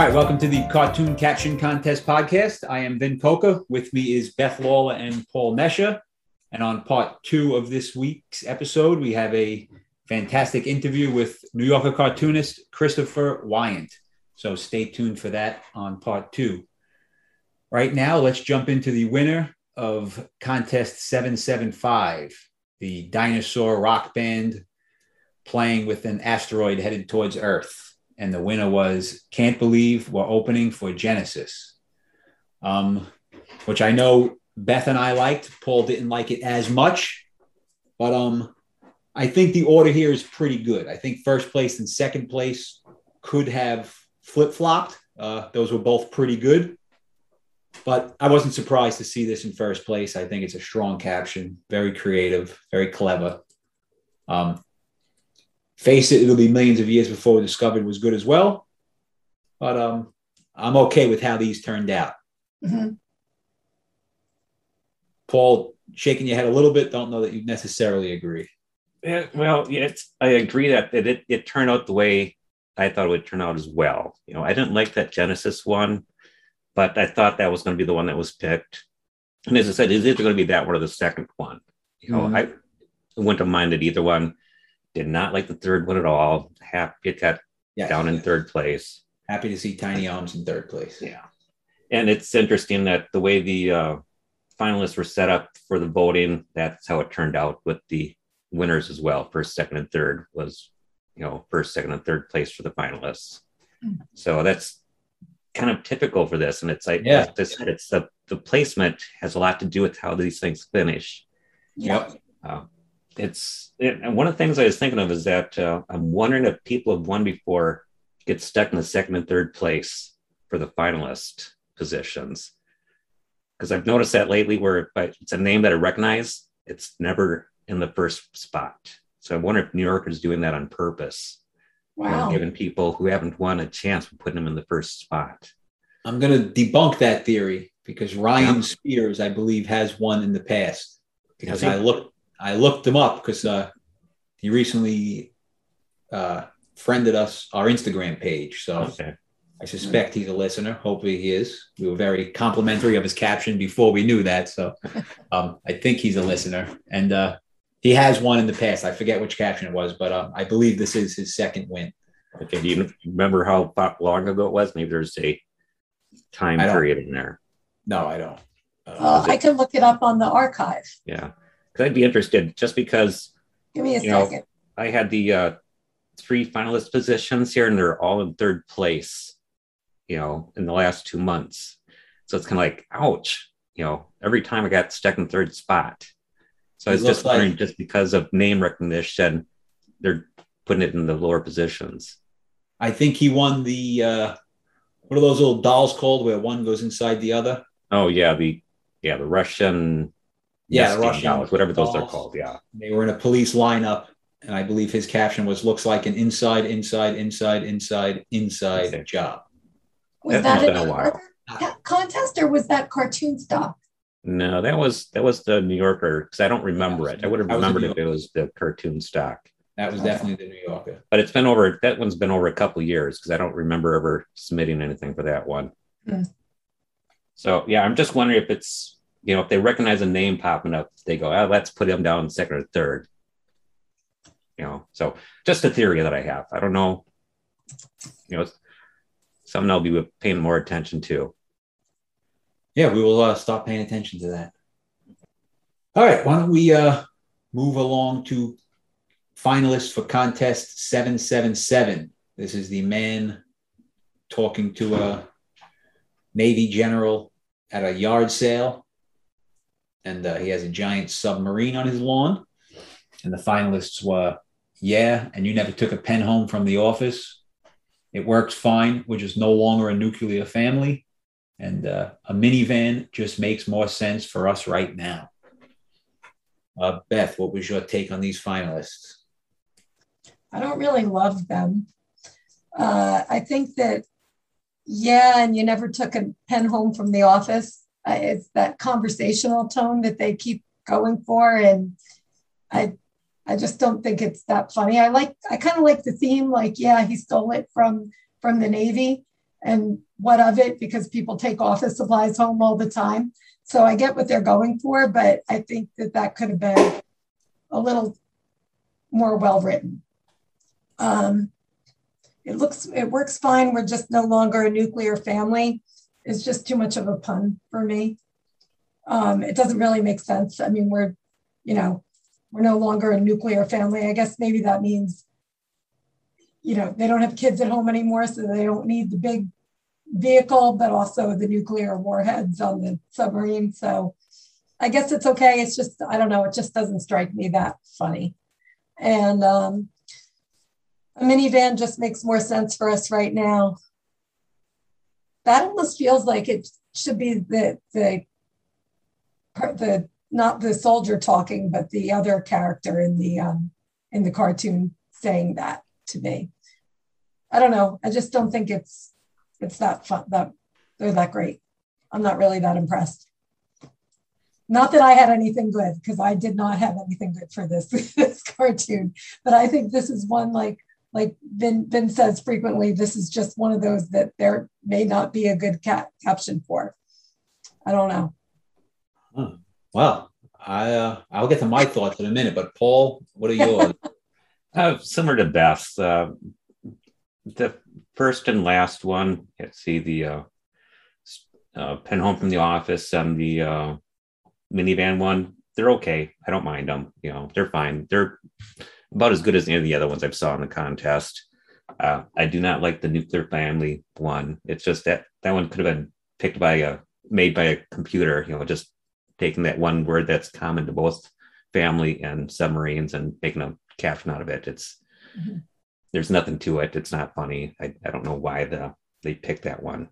All right, welcome to the Cartoon Caption Contest podcast. I am Vin Coca. With me is Beth Lawler and Paul Nesha. And on part two of this week's episode, we have a fantastic interview with New Yorker cartoonist Christopher Weyant. So stay tuned for that on part two. Right now, let's jump into the winner of contest 775, the dinosaur rock band playing with an asteroid headed towards Earth. And the winner was Can't Believe We're Opening for Genesis, um, which I know Beth and I liked. Paul didn't like it as much, but um, I think the order here is pretty good. I think first place and second place could have flip flopped. Uh, those were both pretty good. But I wasn't surprised to see this in first place. I think it's a strong caption, very creative, very clever. Um, face it, it'll be millions of years before we discovered was good as well. But um, I'm okay with how these turned out. Mm-hmm. Paul, shaking your head a little bit, don't know that you necessarily agree. Yeah, well, yeah, I agree that it, it, it turned out the way I thought it would turn out as well. You know, I didn't like that Genesis one but I thought that was going to be the one that was picked. And as I said, it's either going to be that one or the second one. You know, mm-hmm. I wouldn't have minded either one. Did not like the third one at all. Happy it got yes, down in third place. Happy to see Tiny Arms in third place. Yeah. And it's interesting that the way the uh, finalists were set up for the voting, that's how it turned out with the winners as well. First, second, and third was, you know, first, second, and third place for the finalists. Mm-hmm. So that's kind of typical for this. And it's like, yeah, I said, it's the, the placement has a lot to do with how these things finish. Yep. Uh, it's it, and one of the things I was thinking of is that uh, I'm wondering if people have won before get stuck in the second and third place for the finalist positions. Because I've noticed that lately, where it's a name that I recognize, it's never in the first spot. So I wonder if New York is doing that on purpose Wow. know, giving people who haven't won a chance, of putting them in the first spot. I'm going to debunk that theory because Ryan yeah. Spears, I believe, has won in the past. Because I looked, I looked him up because uh, he recently uh, friended us our Instagram page. So okay. I suspect he's a listener. Hopefully he is. We were very complimentary of his caption before we knew that. So um, I think he's a listener. And uh, he has won in the past. I forget which caption it was, but um, I believe this is his second win. Okay. Do you remember how long ago it was? Maybe there's a time period in there. No, I don't. Uh, uh, I can look it up on the archive. Yeah. Because I'd be interested just because. Give me a second. Know, I had the uh, three finalist positions here, and they're all in third place, you know, in the last two months. So it's kind of like, ouch, you know, every time I got stuck in third spot. So I was just wondering, like, just because of name recognition, they're putting it in the lower positions. I think he won the uh, what are those little dolls called where one goes inside the other? Oh yeah, the yeah the Russian yeah the Russian dolls, whatever those are called. Yeah, they were in a police lineup, and I believe his caption was "looks like an inside, inside, inside, inside, inside job." Was that, that a while. contest or was that cartoon stuff? No, that was that was the New Yorker because I don't remember it. I would have remembered if it was the cartoon stock. That was definitely the New Yorker. But it's been over. That one's been over a couple years because I don't remember ever submitting anything for that one. Mm. So yeah, I'm just wondering if it's you know if they recognize a name popping up, they go, oh, let's put him down second or third. You know, so just a theory that I have. I don't know. You know, something I'll be paying more attention to yeah, we will uh, stop paying attention to that. All right, why don't we uh, move along to finalists for contest 777. This is the man talking to a Navy general at a yard sale, and uh, he has a giant submarine on his lawn. And the finalists were, yeah, and you never took a pen home from the office. It works fine. We're just no longer a nuclear family and uh, a minivan just makes more sense for us right now. Uh, Beth, what was your take on these finalists? I don't really love them. Uh, I think that, yeah, and you never took a pen home from the office. Uh, it's that conversational tone that they keep going for, and I, I just don't think it's that funny. I like, I kind of like the theme, like, yeah, he stole it from from the Navy, and what of it because people take office supplies home all the time. So I get what they're going for, but I think that that could have been a little more well written. Um, it looks, it works fine. We're just no longer a nuclear family. It's just too much of a pun for me. Um, it doesn't really make sense. I mean, we're, you know, we're no longer a nuclear family. I guess maybe that means, you know, they don't have kids at home anymore, so they don't need the big vehicle, but also the nuclear warheads on the submarine. So I guess it's okay. It's just, I don't know, it just doesn't strike me that funny. And um, a minivan just makes more sense for us right now. That almost feels like it should be the the the not the soldier talking, but the other character in the um, in the cartoon saying that to me. I don't know. I just don't think it's it's that fun that they're that great. I'm not really that impressed. Not that I had anything good, because I did not have anything good for this this cartoon. But I think this is one like like Vin, Vin says frequently, this is just one of those that there may not be a good cap- caption for. I don't know. Huh. Well, I uh, I'll get to my thoughts in a minute, but Paul, what are yours? uh, similar to Beth's, uh, the first and last one. Let's see the uh, uh, pen home from the office and the uh, minivan one. They're okay. I don't mind them. You know, they're fine. They're about as good as any of the other ones I've saw in the contest. Uh, I do not like the nuclear family one. It's just that that one could have been picked by a made by a computer. You know, just taking that one word that's common to both family and submarines and making a caption out of it. It's mm-hmm. there's nothing to it. It's not funny. I, I don't know why the they picked that one.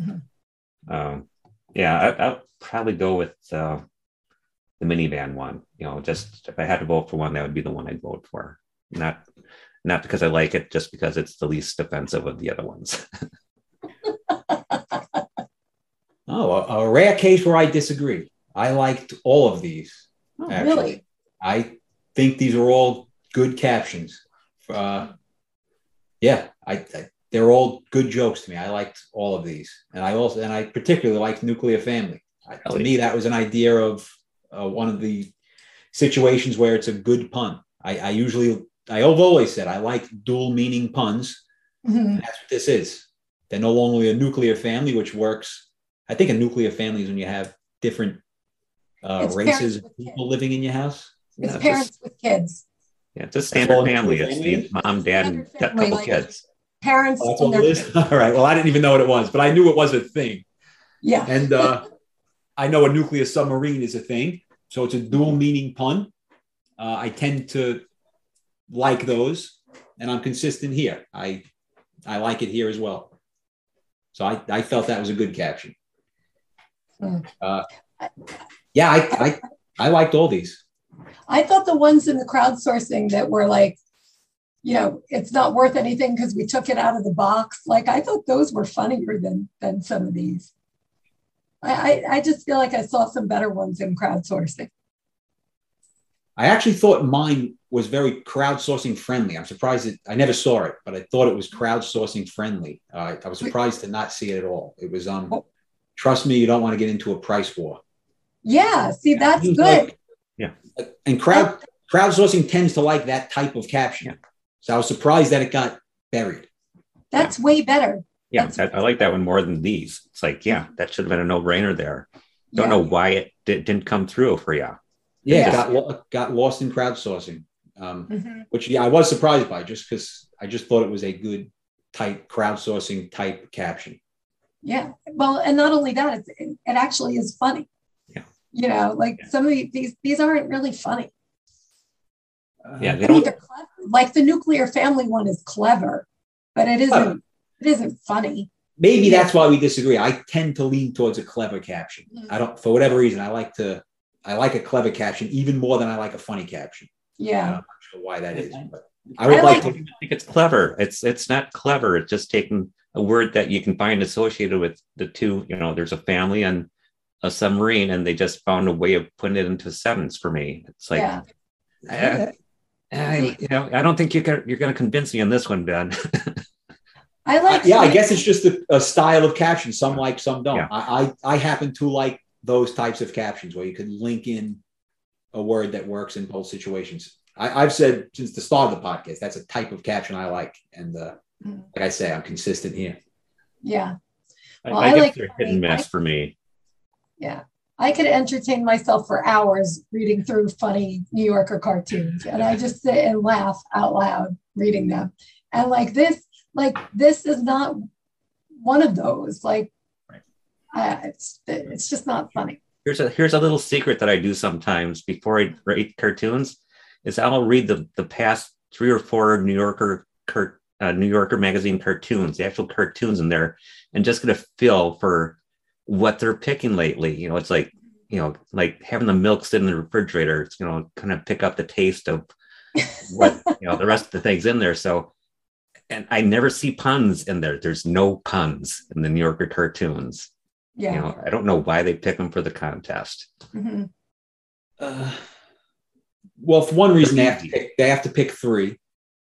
Mm-hmm. Um, yeah, I, will probably go with uh, the minivan one. You know, just if I had to vote for one, that would be the one I'd vote for. Not not because I like it, just because it's the least offensive of the other ones. oh, a, a, rare case where I disagree. I liked all of these. Oh, really? I think these are all good captions. Uh, yeah, I, I, they're all good jokes to me. I liked all of these, and I also and I particularly liked Nuclear Family. I, to me, that was an idea of uh, one of the situations where it's a good pun. I, I usually, I've always said I like dual meaning puns. Mm-hmm. That's what this is. They're no longer a nuclear family, which works. I think a nuclear family is when you have different uh, races of people living in your house. It's parents just, with kids. Yeah, it's a standard family. It's the mom, dad, and a couple like kids. Parents. Oh, all it is. All right. Well, I didn't even know what it was, but I knew it was a thing. Yeah. And uh, I know a nuclear submarine is a thing. So it's a dual meaning pun. Uh, I tend to like those, and I'm consistent here. I I like it here as well. So I, I felt that was a good caption. Hmm. Uh, yeah, I, I I liked all these. I thought the ones in the crowdsourcing that were like, you know, it's not worth anything because we took it out of the box. Like I thought those were funnier than than some of these. I, I just feel like I saw some better ones in crowdsourcing. I actually thought mine was very crowdsourcing friendly. I'm surprised that I never saw it, but I thought it was crowdsourcing friendly. Uh, I was surprised to not see it at all. It was um, oh. trust me, you don't want to get into a price war. Yeah, see, that's good. Like, yeah, and crowd crowdsourcing tends to like that type of caption. Yeah. So I was surprised that it got buried. That's yeah. way better. Yeah, I, I, like that one more than these. It's like, yeah, that should have been a no brainer there. Don't yeah. know why it did, not come through for you. Yeah, yeah. got got lost in crowdsourcing, um, mm-hmm. which yeah, I was surprised by just because I just thought it was a good type crowdsourcing type caption. Yeah, well, and not only that, it, it actually is funny. Yeah, you know, like yeah. some of these these aren't really funny. Uh, yeah, they I mean, don't... like the nuclear family one is clever, but it isn't it isn't funny. Maybe that's why we disagree. I tend to lean towards a clever caption. Mm-hmm. I don't, for whatever reason, I like to, I like a clever caption even more than I like a funny caption. Yeah, I'm not sure why that is, but I would I like, like to. I think it's clever. It's it's not clever. It's just taking a word that you can find associated with the two. You know, there's a family and a submarine, and they just found a way of putting it into a sentence for me. It's like. Yeah. I, I, you know, I don't think you can, you're going to convince me on this one, Ben. I like. yeah, I guess it's just a, a style of caption. Some like, some don't. Yeah. I, I I happen to like those types of captions where you could link in a word that works in both situations. I, I've said since the start of the podcast that's a type of caption I like, and uh, Mm. like I say, I'm consistent here. Yeah, I, Well, I, I guess like they're hit funny. and miss I- for me. yeah. I could entertain myself for hours reading through funny New Yorker cartoons, and I just sit and laugh out loud reading them. And like this, like this is not one of those. Like, Right. uh, it's it's just not funny. Here's a here's a little secret that I do sometimes before I write cartoons is I'll read the the past three or four New Yorker cart, uh, New Yorker magazine cartoons, the actual cartoons in there, and just get a feel for what they're picking lately. You know, it's like you know, like having the milk sit in the refrigerator. It's you know, kind of pick up the taste of what you know the rest of the things in there. So, and I never see puns in there. There's no puns in the New Yorker cartoons. Yeah. You know, I don't know why they pick them for the contest. Mhm. Uh, well, for one reason, they have to pick, they have to pick three.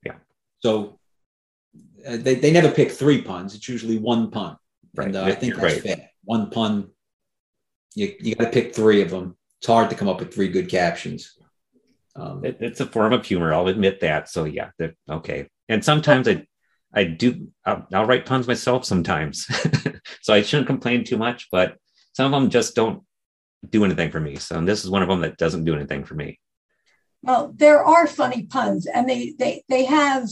Yeah. So uh, they, they never pick three puns. It's usually one pun. Right. And uh, I think that's right. fair. One pun. You, you got to pick three of them. It's hard to come up with three good captions. Um, It, it's a form of humor. I'll admit that. So yeah, that- okay. And sometimes I, I do. I'll, I'll write puns myself sometimes. so I shouldn't complain too much. But some of them just don't do anything for me. So this is one of them that doesn't do anything for me. Well, there are funny puns, and they they they have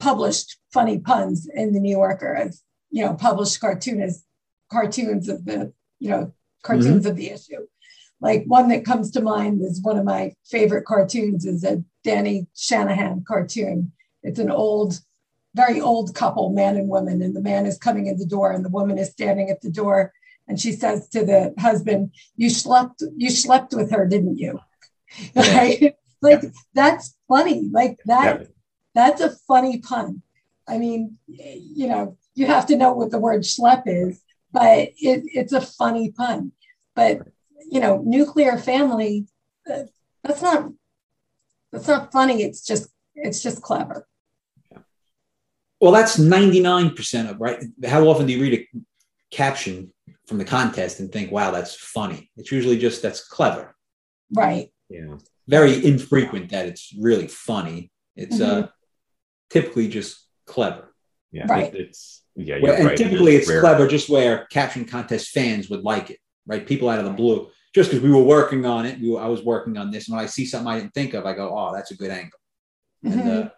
published funny puns in the New Yorker as you know published cartoonists cartoons of the you know cartoons mm-hmm. of the issue. Like one that comes to mind is one of my favorite cartoons is a Danny Shanahan cartoon. It's an old, very old couple, man and woman, and the man is coming in the door and the woman is standing at the door, and she says to the husband, "You slept, you slept with her, didn't you?" Right? like that's funny. Like that Yeah. that's a funny pun. I mean, you know, you have to know what the word schlep is, but it, it's a funny pun. But you know, nuclear family, uh, that's not that's not funny. It's just it's just clever. Well, that's 99% of right. How often do you read a caption from the contest and think, wow, that's funny? It's usually just that's clever. Right. Yeah. Very infrequent that it's really funny. It's uh, Mm-hmm. typically just clever. Yeah. Right. It- it's yeah. Well, You're and right. Typically is it's rare. clever just where caption contest fans would like it, right? People out of the blue, just because we were working on it. We were, I was working on this. And when I see something I didn't think of, I go, oh, that's a good angle. And Mhm. uh,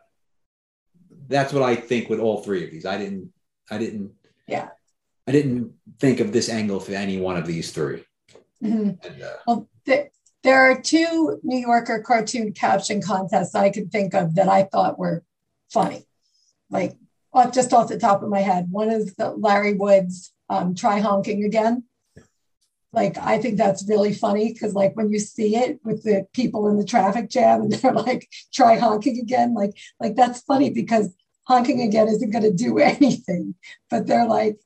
that's what I think with all three of these. I didn't, I didn't, Yeah. I didn't think of this angle for any one of these three. Mhm. And, uh, Well, there, there are two New Yorker cartoon caption contests I could think of that I thought were funny. Like off, just off the top of my head, one is the Larry Woods um, "Try Honking Again." Like I think that's really funny because like when you see it with the people in the traffic jam and they're like "Try honking again," like like that's funny because honking again isn't going to do anything, but they're like,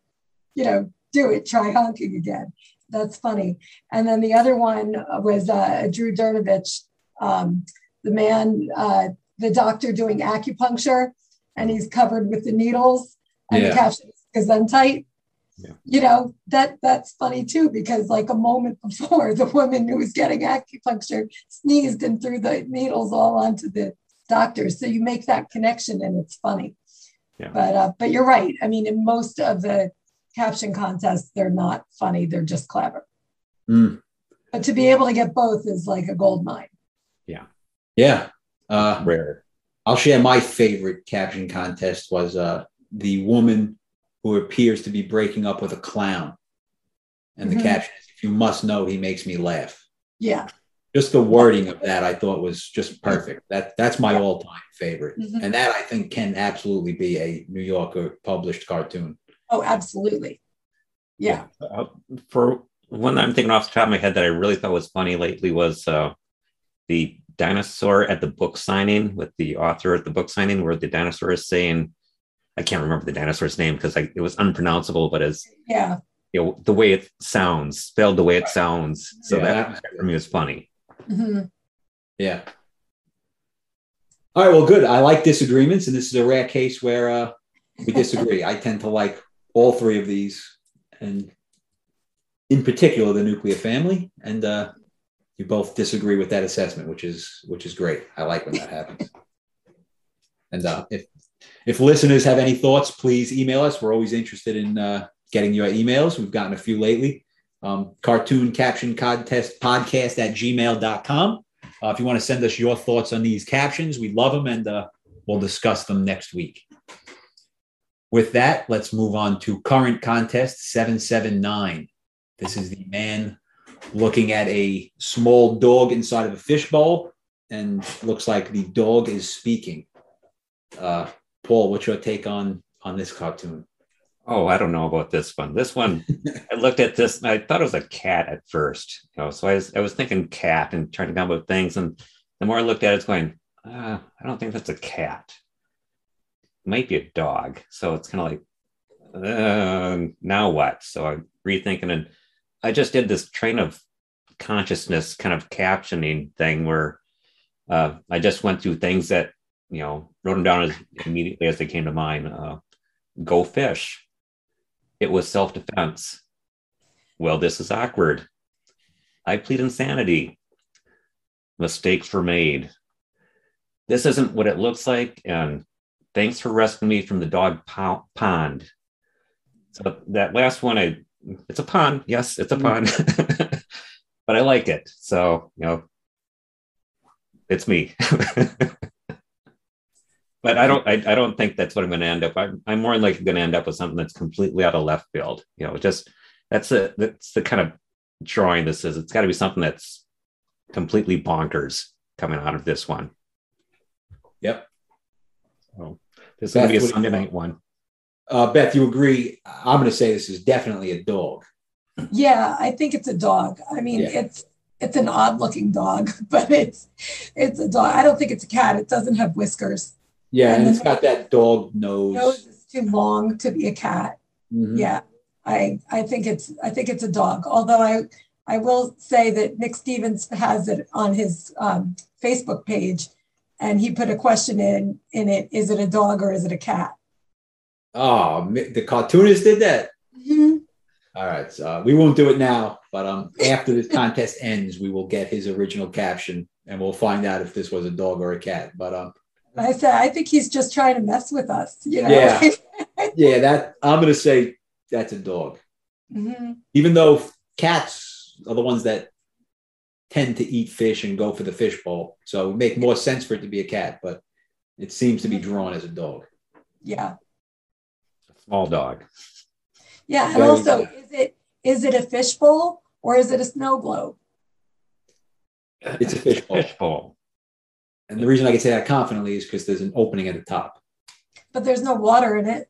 you know, do it, try honking again. That's funny. And then the other one was uh, Drew Dernavich, um, the man, uh, the doctor doing acupuncture, and he's covered with the needles. And Yeah. the caption is Gesundheit. Yeah. You know, that that's funny too, because like a moment before, the woman who was getting acupuncture sneezed and threw the needles all onto the doctor. So you make that connection and it's funny. Yeah. But uh, but you're right. I mean, in most of the caption contests, they're not funny, they're just clever. mm, But to be able to get both is like a gold mine. yeah. Yeah. Uh, Rare. I'll share my favorite caption contest was uh, the woman who appears to be breaking up with a clown. And the Mhm. caption is, if you must know, he makes me laugh. Yeah. Just the wording of that I thought was just perfect. That that's my all-time favorite. Mhm. And that I think can absolutely be a New Yorker published cartoon. Oh, absolutely. Yeah. Uh, for one that I'm thinking off the top of my head that I really thought was funny lately was uh, the dinosaur at the book signing with the author at the book signing, where the dinosaur is saying, I can't remember the dinosaur's name because it was unpronounceable, but as Yeah. you know, the way it sounds, spelled the way it sounds. So Yeah, that, that for me was funny. Mhm. Yeah. All right. Well, good. I like disagreements, and this is a rare case where uh, we disagree. I tend to like all three of these, and in particular the nuclear family. And uh, you both disagree with that assessment, which is which is great. I like when that happens. And uh, if if listeners have any thoughts, please email us. We're always interested in uh, getting your emails. We've gotten a few lately. Um, cartoon caption contest podcast at gmail.com. Uh, if you want to send us your thoughts on these captions, we love them and uh, we'll discuss them next week. With that, let's move on to current contest 779. This is the man looking at a small dog inside of a fishbowl and looks like the dog is speaking. Uh, Paul, what's your take on on this cartoon? Oh, I don't know about this one. This one, I looked at this and I thought it was a cat at first. You know, so I was I was thinking cat and trying to come up with things. And the more I looked at it, it's going, uh, I don't think that's a cat. It might be a dog. So it's kind of like, uh, now what? So I'm rethinking and I just did this train of consciousness kind of captioning thing where uh, I just went through things that you know wrote them down as immediately as they came to mind. Uh, go fish. It was self defense. Well, this is awkward. I plead insanity. Mistakes were made. This isn't what it looks like, and thanks for rescuing me from the dog pond. So that last one, I it's a pun. Yes, it's a mm-hmm. pun. but I like it. So, you know, it's me. but I don't I, I don't think that's what I'm gonna end up. I'm, I'm more likely gonna end up with something that's completely out of left field. You know, just that's a that's the kind of drawing this is. It's gotta be something that's completely bonkers coming out of this one. Yep. So this is gonna be a Sunday night one. Uh, Beth, you agree? I'm going to say this is definitely a dog. Yeah, I think it's a dog. I mean, yeah. it's it's an odd looking dog, but it's it's a dog. I don't think it's a cat. It doesn't have whiskers. Yeah, and, and it's got that dog nose. Nose is too long to be a cat. Mm-hmm. Yeah, I I think it's I think it's a dog. Although I I will say that Mick Stevens has it on his um, Facebook page, and he put a question in in it: Is it a dog or is it a cat? Oh, the cartoonist did that. Mm-hmm. All right, so uh, we won't do it now, but um, after this contest ends, we will get his original caption, and we'll find out if this was a dog or a cat. But um, I said I think he's just trying to mess with us. You know? Yeah, yeah. That I'm going to say that's a dog, mm-hmm. even though cats are the ones that tend to eat fish and go for the fish bowl, so it would make more sense for it to be a cat, but it seems to be mm-hmm. drawn as a dog. Yeah A small dog. Yeah, and Very also, good. is it is it a fishbowl or is it a snow globe? It's a fishbowl. fishbowl. And the reason I can say that confidently is because there's an opening at the top. But there's no water in it.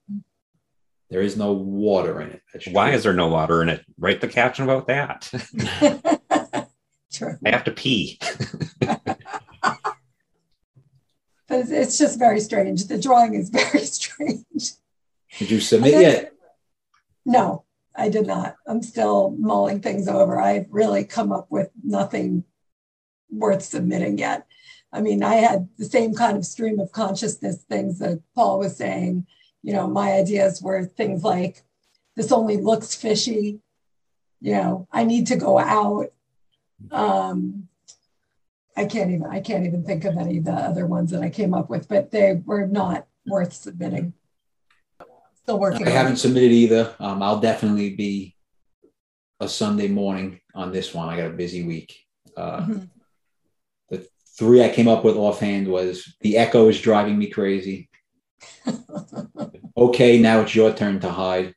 There is no water in it. Why is there no water in it? Write the caption about that. true. I have to pee. but it's just very strange. The drawing is very strange. Did you submit yet? No, I did not. I'm still mulling things over. I've really come up with nothing worth submitting yet. I mean, I had the same kind of stream of consciousness things that Paul was saying. You know, my ideas were things like this only looks fishy. You know, I need to go out. Um, I can't even I can't even think of any of the other ones that I came up with, but they were not worth submitting. Still working. I haven't submitted either. Um, I'll definitely be a Sunday morning on this one. I got a busy week. Uh, mm-hmm. The three I came up with offhand was the echo is driving me crazy. okay, now it's your turn to hide.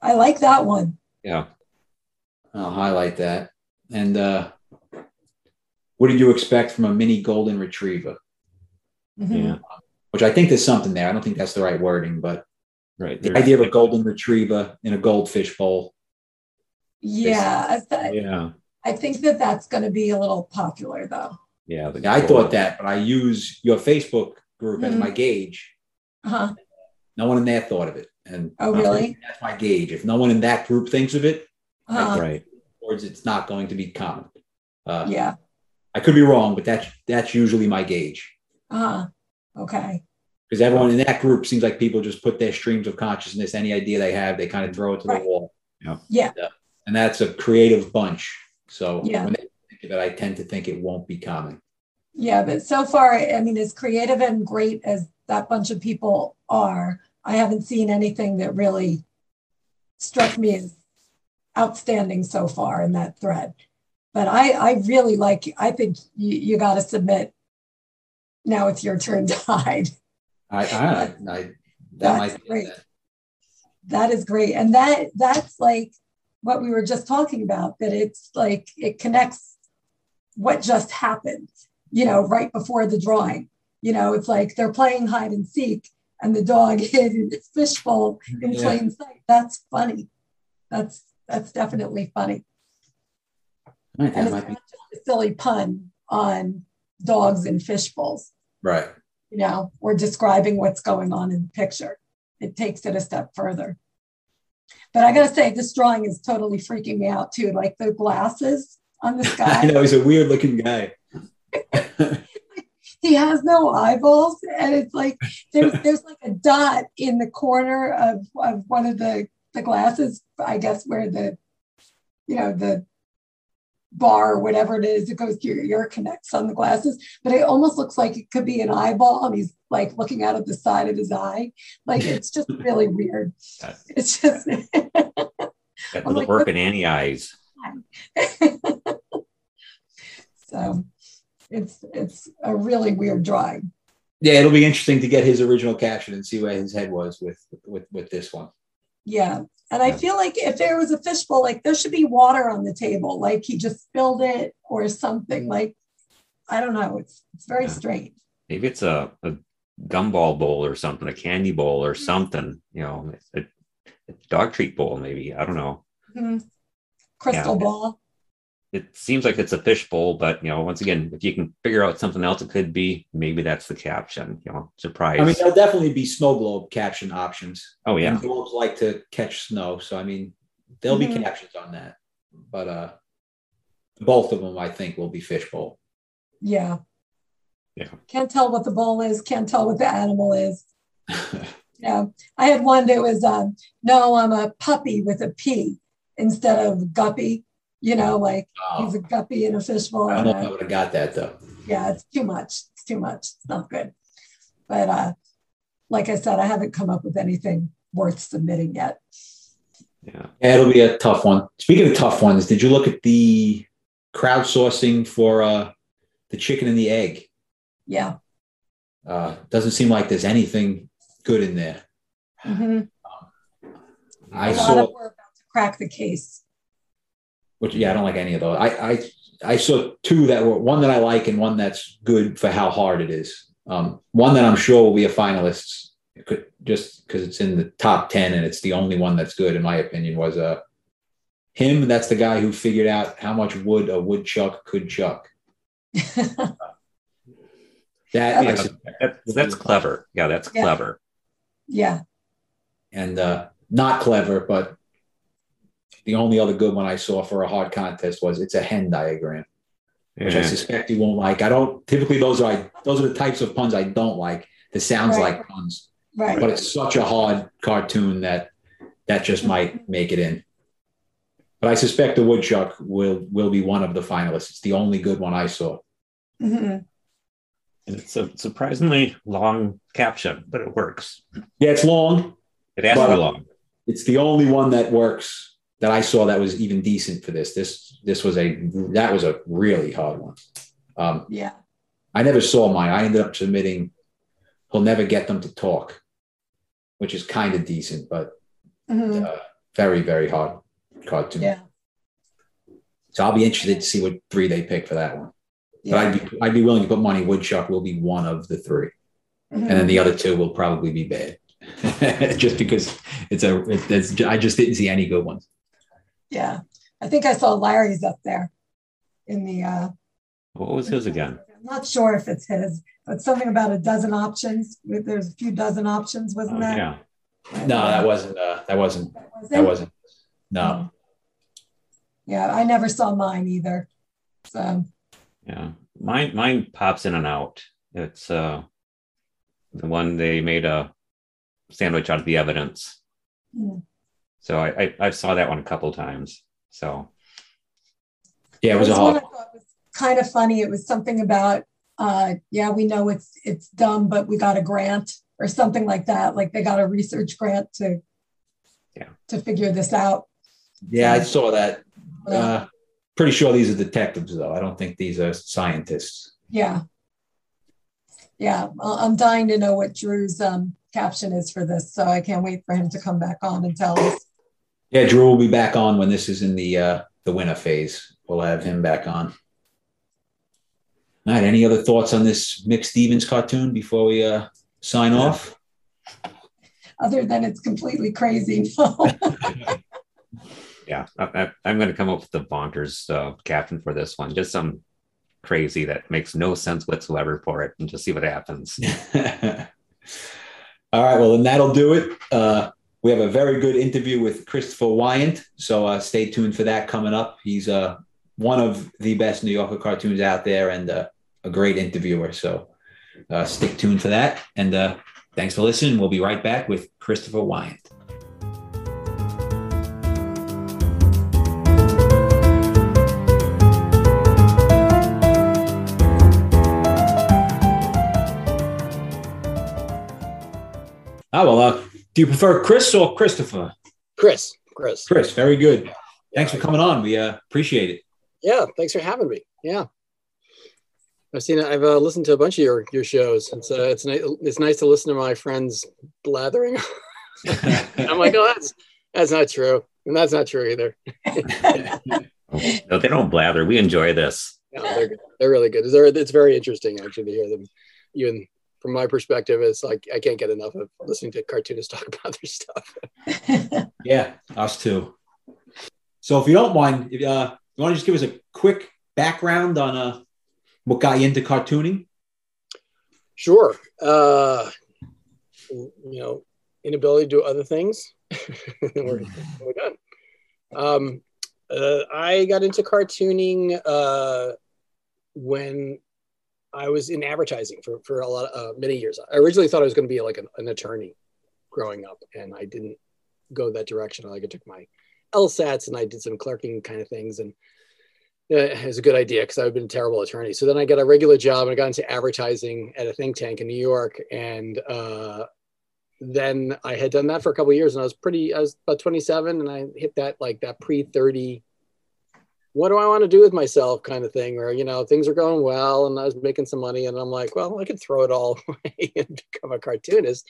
I like that one. Yeah. I'll highlight that. And uh, what did you expect from a mini golden retriever? Mm-hmm. Yeah. Which I think there's something there. I don't think that's the right wording, but Right. The idea of a golden retriever in a goldfish bowl. Yeah. I, yeah. I think that that's going to be a little popular though. Yeah. yeah I thought that, but I use your Facebook group mm-hmm. as my gauge. Uh-huh. No one in there thought of it. And oh, really? That's my gauge. If no one in that group thinks of it, uh-huh. right. Words, it's not going to be common. Uh, yeah. I could be wrong, but that's that's usually my gauge. Uh huh. Okay. because everyone in that group seems like people just put their streams of consciousness, any idea they have, they kind of throw it to Right. the wall. Yeah. Yeah. And that's a creative bunch. So Yeah. when they it, I tend to think it won't be common. Yeah, but so far, I mean, as creative and great as that bunch of people are, I haven't seen anything that really struck me as outstanding so far in that thread. But I, I really like, I think you, you got to submit. Now it's your turn to hide. I, I, I that That's might be great. That is great. And that that's like what we were just talking about, that it's like it connects what just happened, you know, right before the drawing. You know, it's like they're playing hide and seek and the dog hid in the fishbowl in Yeah. plain sight. That's funny. That's that's definitely funny. Right, And it's might be not just a silly pun on dogs and fishbowls, right. you know, we're describing what's going on in the picture. It takes it a step further. But I gotta say, this drawing is totally freaking me out too. Like the glasses on the I sky, know he's a weird looking guy. he has no eyeballs, and it's like there's there's like a dot in the corner of, of one of the the glasses. I guess where the you know the bar or whatever it is that goes to your ear connects on the glasses, but it almost looks like it could be an eyeball, and he's like looking out of the side of his eye. Like it's just really weird. That- It's just That doesn't like, work in any eyes. So it's it's a really weird drawing. Yeah, it'll be interesting to get his original caption and see where his head was with with with this one. Yeah. And I feel like if there was a fishbowl, like there should be water on the table, like he just spilled it or something. Like I don't know. It's it's very Yeah. strange. Maybe it's a, a gumball bowl or something, a candy bowl or something. You know, a, a dog treat bowl maybe. I don't know. Mhm. Crystal Yeah. ball. It seems like it's a fishbowl, but you know, once again, if you can figure out something else, it could be. Maybe that's the caption. You know, surprise. I mean, there'll definitely be snow globe caption options. oh yeah, And globes like to catch snow, so I mean, there'll Mhm. be captions on that. But uh, both of them, I think, will be fishbowl. Yeah. Yeah. Can't tell what the bowl is, can't tell what the animal is. Yeah. I had one that was um, no, I'm a puppy with a P instead of guppy. You know, like Oh, he's a guppy in a fishbowl. I don't know if and I a- would have got that though. yeah, it's too much. It's too much. It's not good. But uh, like I said, I haven't come up with anything worth submitting yet. yeah. Yeah, it'll be a tough one. Speaking of tough ones, did you look at the crowdsourcing for uh, the chicken and the egg? Yeah. Uh, doesn't seem like there's anything good in there. Mm-hmm. I A lot saw, of we're about to crack the case. Which yeah, I don't like any of those. I I I saw two that were one that I like and one that's good for how hard it is. Um, one that I'm sure will be a finalist, could just because it's in the top ten and it's the only one that's good in my opinion. Was uh him. That's the guy who figured out how much wood a woodchuck could chuck. That Yeah, is- that, that's clever. Yeah, that's Yeah. clever. yeah. and uh, not clever, but the only other good one I saw for a hard contest was it's a hen diagram, which I suspect you won't like. I don't typically those are I, those are the types of puns I don't like. The sounds Right. like puns, Right. but it's such a hard cartoon that that just might make it in. But I suspect the woodchuck will will be one of the finalists. It's the only good one I saw. Mhm. And it's a surprisingly long caption, but it works. Yeah, it's long. It has to be long. It's the only one that works that I saw that was even decent for this. This this was a that was a really hard one. Um, Yeah. I never saw mine. I ended up submitting. He'll never get them to talk, which is kind of decent, but Mhm. uh, very very hard card cartoon. Yeah. So I'll be interested to see what three they pick for that one. Yeah. But I'd be I'd be willing to put money. Woodchuck will be one of the three, Mhm. and then the other two will probably be bad, just because it's a. It, it's, I just didn't see any good ones. Yeah. I think I saw Larry's up there in the uh What was his again? I'm not sure if it's his, but something about a dozen options. There's a few dozen options, wasn't Oh, that? yeah. No, that wasn't. Uh, that wasn't. That was That wasn't. No. Yeah, I never saw mine either. So Yeah. Mine mine pops in and out. It's uh the one they made a sandwich out of the evidence. Mm. So I, I, I saw that one a couple times. So Yeah, it was a This one I thought was kind of funny. It was something about, uh, yeah, we know it's it's dumb, but we got a grant or something like that. Like they got a research grant to Yeah. to figure this out. Yeah, I saw that. Uh, pretty sure these are detectives, though. I don't think these are scientists. Yeah. Yeah, I- I'm dying to know what Drew's um, caption is for this, so I can't wait for him to come back on and tell us. Yeah, Drew will be back on when this is in the uh, the winter phase. We'll have him back on. All right. Any other thoughts on this Mick Stevens cartoon before we uh, sign off? Other than it's completely crazy. yeah, I, I, am going to come up with the bonkers uh, caption for this one. Just some crazy that makes no sense whatsoever for it, and just see what happens. All right. Well, then that'll do it. Uh, we have a very good interview with Christopher Weyant, so uh, stay tuned for that coming up. He's uh, one of the best New Yorker cartoons out there and uh, a great interviewer. So uh, stick tuned for that. And uh, thanks for listening. We'll be right back with Christopher Weyant. Oh, well, uh, do you prefer Chris or Christopher? Chris, Chris. Chris, very good. Thanks for coming on. We uh, appreciate it. Yeah, thanks for having me. Yeah, I've seen. I've uh, listened to a bunch of your your shows. It's uh, it's nice. It's nice to listen to my friends blathering. I'm like, oh, that's that's not true, and that's not true either. no, they don't blather. We enjoy this. No, they're good. They're really good. They're, it's very interesting actually to hear them. Even from my perspective, it's like I can't get enough of listening to cartoonists talk about their stuff. yeah, us too. So, if you don't mind, if, uh, you want to just give us a quick background on uh, what got you into cartooning? Sure. Uh, you know, inability to do other things. we're, we're done. Um, uh, I got into cartooning uh, when I was in advertising for, for a lot of uh, many years. I originally thought I was going to be like an, an, attorney growing up, and I didn't go that direction. Like I took my LSATs and I did some clerking kind of things, and it was a good idea because I've been a terrible attorney. So then I got a regular job and I got into advertising at a think tank in New York, and uh, then I had done that for a couple years, and I was pretty. I was about 27, and I hit that like that pre 30 what do I want to do with myself kind of thing, where, you know, things are going well and I was making some money and I'm like, well, I could throw it all away and become a cartoonist.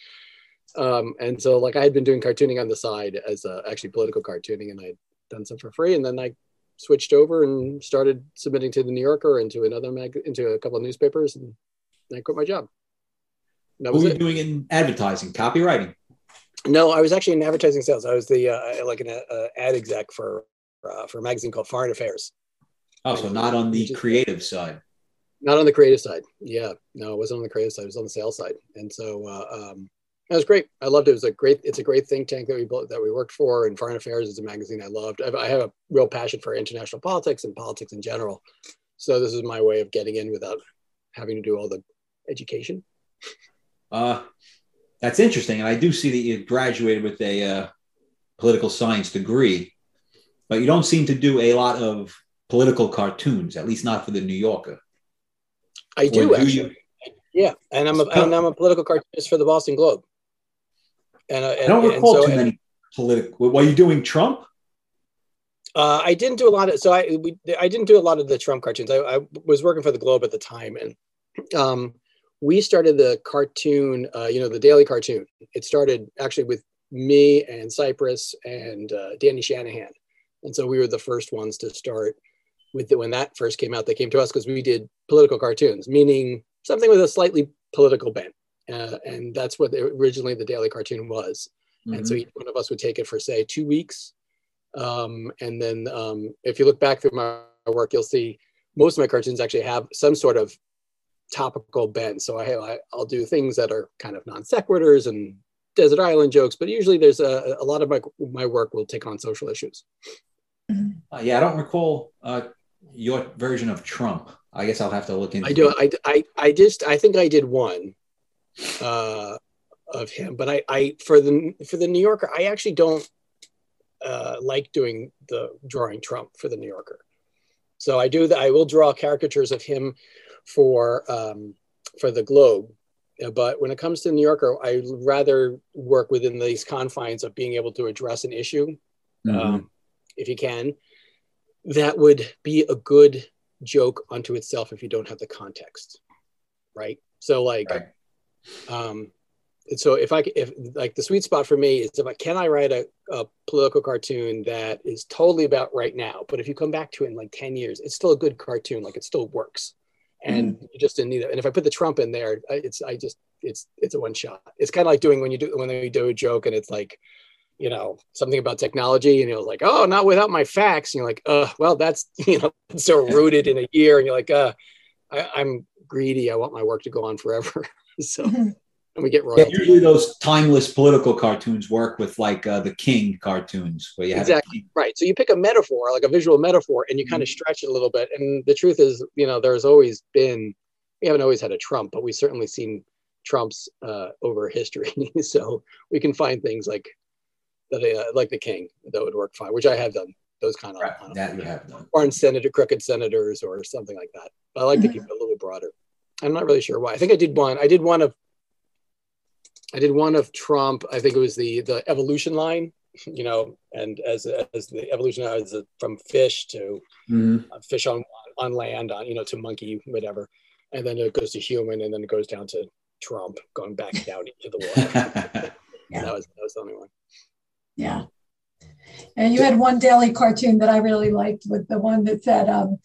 Um, and so like I had been doing cartooning on the side as uh, actually political cartooning and I'd done some for free. And then I switched over and started submitting to the New Yorker and to another mag, into a couple of newspapers and I quit my job. That what were you it. doing in advertising, copywriting? No, I was actually in advertising sales. I was the uh, like an uh, ad exec for uh, for a magazine called Foreign Affairs. Oh, so not on the creative side. Not on the creative side. Yeah, no, it wasn't on the creative side. It was on the sales side, and so uh, um, that was great. I loved it. It was a great. It's a great think tank that we built, that we worked for. And Foreign Affairs is a magazine I loved. I've, I have a real passion for international politics and politics in general. So this is my way of getting in without having to do all the education. Uh, that's interesting, and I do see that you graduated with a uh, political science degree but you don't seem to do a lot of political cartoons, at least not for the New Yorker. I do, do actually. You? Yeah, and I'm a, and I'm a political cartoonist for the Boston Globe. And, uh, and I don't recall so, too many political. Were you doing Trump? Uh, I didn't do a lot of so I we, I didn't do a lot of the Trump cartoons. I, I was working for the Globe at the time, and um, we started the cartoon. Uh, you know, the daily cartoon. It started actually with me and Sipress and uh, Danny Shanahan and so we were the first ones to start with it when that first came out. They came to us because we did political cartoons, meaning something with a slightly political bent. Uh, and that's what originally the daily cartoon was. Mm-hmm. And so each one of us would take it for, say, two weeks. Um, and then um, if you look back through my work, you'll see most of my cartoons actually have some sort of topical bent. So I, I, will do things that are kind of non sequiturs and desert island jokes, but usually there's a, a lot of my, my work will take on social issues. Uh, yeah, I don't recall uh, your version of Trump. I guess I'll have to look into. I do. I, I, I just I think I did one, uh, of him. But I, I for the for the New Yorker, I actually don't uh, like doing the drawing Trump for the New Yorker. So I do that. I will draw caricatures of him for um, for the Globe. But when it comes to the New Yorker, I rather work within these confines of being able to address an issue, mm-hmm. um, if you can. That would be a good joke unto itself if you don't have the context, right? So like, right. um, and so if I if like the sweet spot for me is if I can I write a, a political cartoon that is totally about right now, but if you come back to it in like 10 years, it's still a good cartoon, like it still works. And mm-hmm. you just didn't need it. And if I put the Trump in there, it's I just it's it's a one shot. It's kind of like doing when you do when you do a joke and it's like, you know, something about technology, and you're like, oh, not without my facts. And you're like, uh, well, that's you know, so rooted in a year, and you're like, uh, I, I'm greedy. I want my work to go on forever. so mm-hmm and we get royalties. Yeah, usually those timeless political cartoons work with like uh, the King cartoons, where you exactly right. So you pick a metaphor, like a visual metaphor, and you mm-hmm. kind of stretch it a little bit. And the truth is, you know, there's always been we haven't always had a Trump, but we've certainly seen Trumps uh, over history. so we can find things like that, uh, like the King, that would work fine, which I have done. Those kind of right. that you have done, or in senator crooked senators or something like that. But I like mm-hmm. to keep it a little broader. I'm not really sure why. I think I did one. I did one of I did one of Trump. I think it was the the evolution line, you know, and as as the evolution as a, from fish to mm-hmm. uh, fish on on land, on you know, to monkey, whatever, and then it goes to human, and then it goes down to Trump going back down into the water. yeah. That was that was the only one. Yeah. And you had one daily cartoon that I really liked with the one that said, um,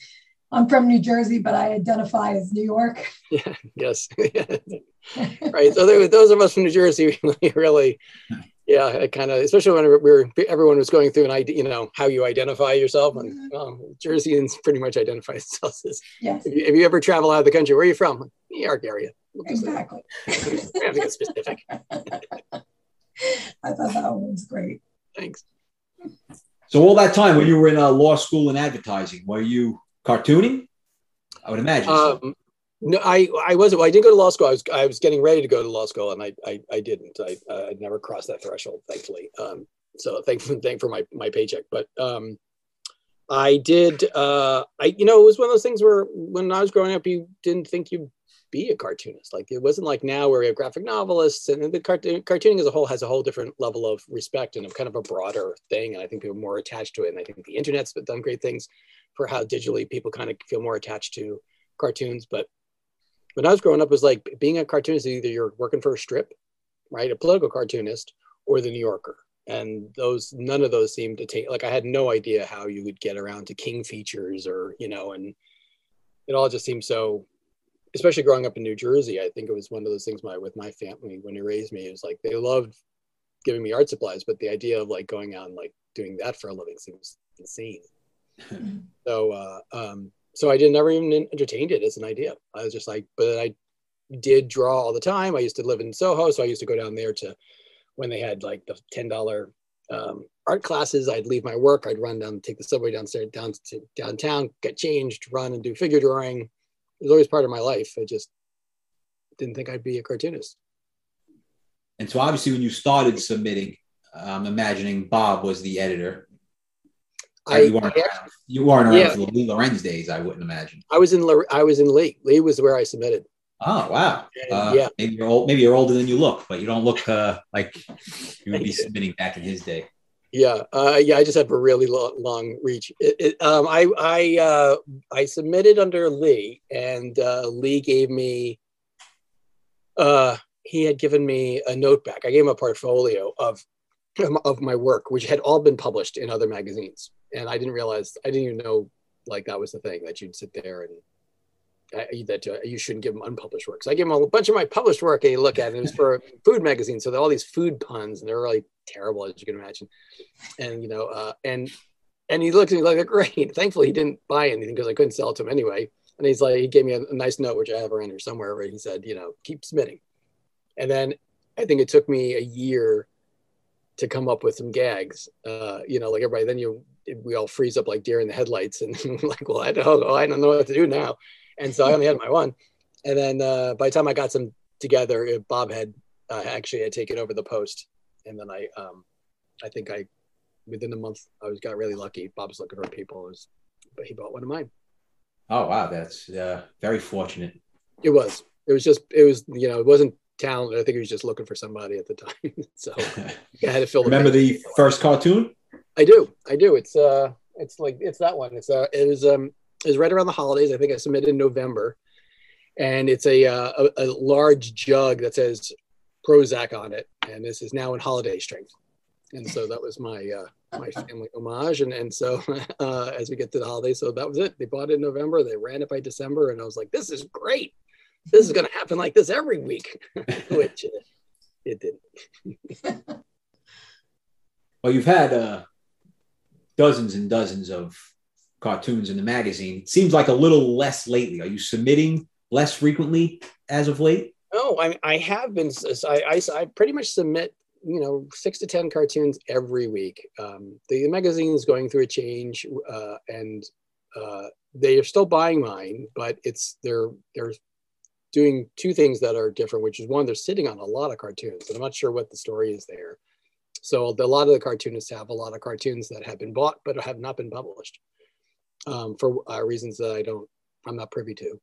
I'm from New Jersey, but I identify as New York. Yeah, yes. right. So there, those of us from New Jersey really, yeah, it kind of, especially when we were, everyone was going through an idea, you know, how you identify yourself. And mm-hmm. um, Jerseyans pretty much identify themselves as, yes. if, you, if you ever travel out of the country, where are you from? New York area. exactly. we have to get specific. I thought that one was great. Thanks. So all that time when you were in a law school in advertising, were you cartooning? I would imagine. Um, so. No, I I wasn't. Well, I didn't go to law school. I was I was getting ready to go to law school, and I I, I didn't. I I never crossed that threshold, thankfully. Um, so thank thank for my my paycheck. But um, I did. Uh, I you know it was one of those things where when I was growing up, you didn't think you'd be a cartoonist. Like it wasn't like now where we have graphic novelists, and the cartoon cartooning as a whole has a whole different level of respect and a kind of a broader thing. And I think people are more attached to it. And I think the internet's done great things for how digitally people kind of feel more attached to cartoons. But when I was growing up, it was like being a cartoonist, either you're working for a strip, right? A political cartoonist or the New Yorker. And those, none of those seemed to take, like, I had no idea how you would get around to King features or, you know, and it all just seemed so, especially growing up in New Jersey. I think it was one of those things my, with my family when he raised me, it was like they loved giving me art supplies, but the idea of like going out and like doing that for a living seems insane. so, uh, um, so I did never even entertained it as an idea. I was just like, but I did draw all the time. I used to live in Soho, so I used to go down there to when they had like the ten dollar um, art classes. I'd leave my work. I'd run down, take the subway downstairs down to downtown, get changed, run and do figure drawing. It was always part of my life. I just didn't think I'd be a cartoonist. And so, obviously, when you started submitting, I'm imagining Bob was the editor. I, you weren't, around, you weren't around yeah. for the Lee Lorenz days, I wouldn't imagine. I was in I was in Lee. Lee was where I submitted. Oh wow! Uh, yeah, maybe you're old. Maybe you're older than you look, but you don't look uh, like you would be submitting back in his day. Yeah, uh, yeah. I just have a really long, long reach. It, it, um, I I uh, I submitted under Lee, and uh, Lee gave me. Uh, he had given me a note back. I gave him a portfolio of of my work, which had all been published in other magazines and I didn't realize I didn't even know like that was the thing that you'd sit there and uh, that uh, you shouldn't give them unpublished work. So I gave him a bunch of my published work and he look at it. it was for a food magazine, so all these food puns and they're really terrible as you can imagine. And you know, uh, and and he looked at me like, great. Thankfully, he didn't buy anything because I couldn't sell it to him anyway. And he's like, he gave me a, a nice note which I have around here somewhere where he said, you know, keep submitting. And then I think it took me a year to come up with some gags. Uh, you know, like everybody, then you we all freeze up like deer in the headlights and like, well, I don't I don't know what to do now. And so I only had my one. And then uh, by the time I got some together. uh, Bob had uh, actually had taken over the post, and then I, um, I think I, within a month, I was got really lucky. Bob's looking for people, was, but he bought one of mine. Oh wow, that's uh, very fortunate. It was. It was just. It was. You know, it wasn't talent. I think he was just looking for somebody at the time. so I had to fill. Remember the first cartoon? I do. I do. It's uh, it's like it's that one. It's uh, it was um, was right around the holidays. I think I submitted in November, and it's a uh, a, a large jug that says Prozac on it, and this is now in holiday strength. And so that was my uh, my family homage. And and so uh, as we get to the holidays, so that was it. They bought it in November. They ran it by December, and I was like, this is great. This is going to happen like this every week, which uh, it didn't. Well, you've had uh, dozens and dozens of cartoons in the magazine. It seems like a little less lately. Are you submitting less frequently as of late? No, I, I have been. I, I, I pretty much submit, you know, six to 10 cartoons every week. Um, the, magazine is going through a change uh, and uh, they are still buying mine, but it's they're they're doing two things that are different, which is one, they're sitting on a lot of cartoons, and I'm not sure what the story is there. So a lot of the cartoonists have a lot of cartoons that have been bought but have not been published um, for uh, reasons that I don't, I'm not privy to.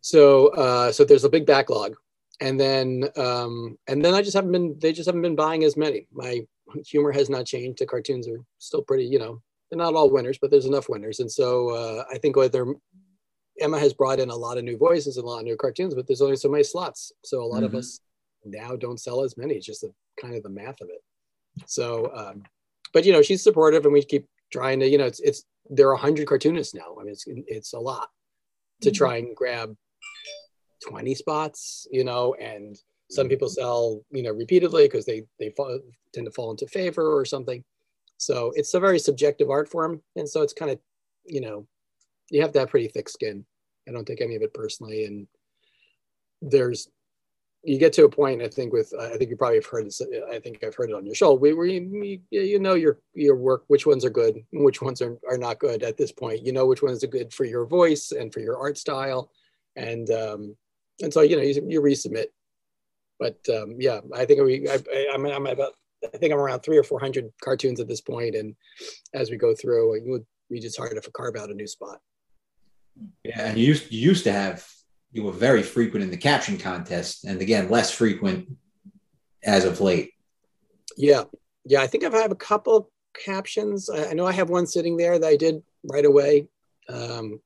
So uh, so there's a big backlog, and then um, and then I just haven't been, they just haven't been buying as many. My humor has not changed. The cartoons are still pretty, you know, they're not all winners, but there's enough winners. And so uh, I think whether Emma has brought in a lot of new voices and a lot of new cartoons, but there's only so many slots. So a lot mm-hmm. of us now don't sell as many. It's just a, kind of the math of it. So, um, but you know, she's supportive, and we keep trying to. You know, it's it's there are hundred cartoonists now. I mean, it's it's a lot to mm-hmm. try and grab twenty spots. You know, and some mm-hmm. people sell you know repeatedly because they they fall, tend to fall into favor or something. So it's a very subjective art form, and so it's kind of you know you have to have pretty thick skin. I don't take any of it personally. And there's, you get to a point, I think, with, I think you probably have heard this, I think I've heard it on your show, where you, you know your, your work, which ones are good, which ones are, are not good at this point. You know which ones are good for your voice and for your art style. And, um, and so, you know, you, you resubmit. But um, yeah, I think we, I, I, I'm, I'm about, I think I'm around three or 400 cartoons at this point, And as we go through, it would be just hard to carve out a new spot. Yeah, and you used to have you were very frequent in the caption contest, and again less frequent as of late. Yeah, yeah, I think I've a couple captions. I, I know I have one sitting there that I did right away. Um,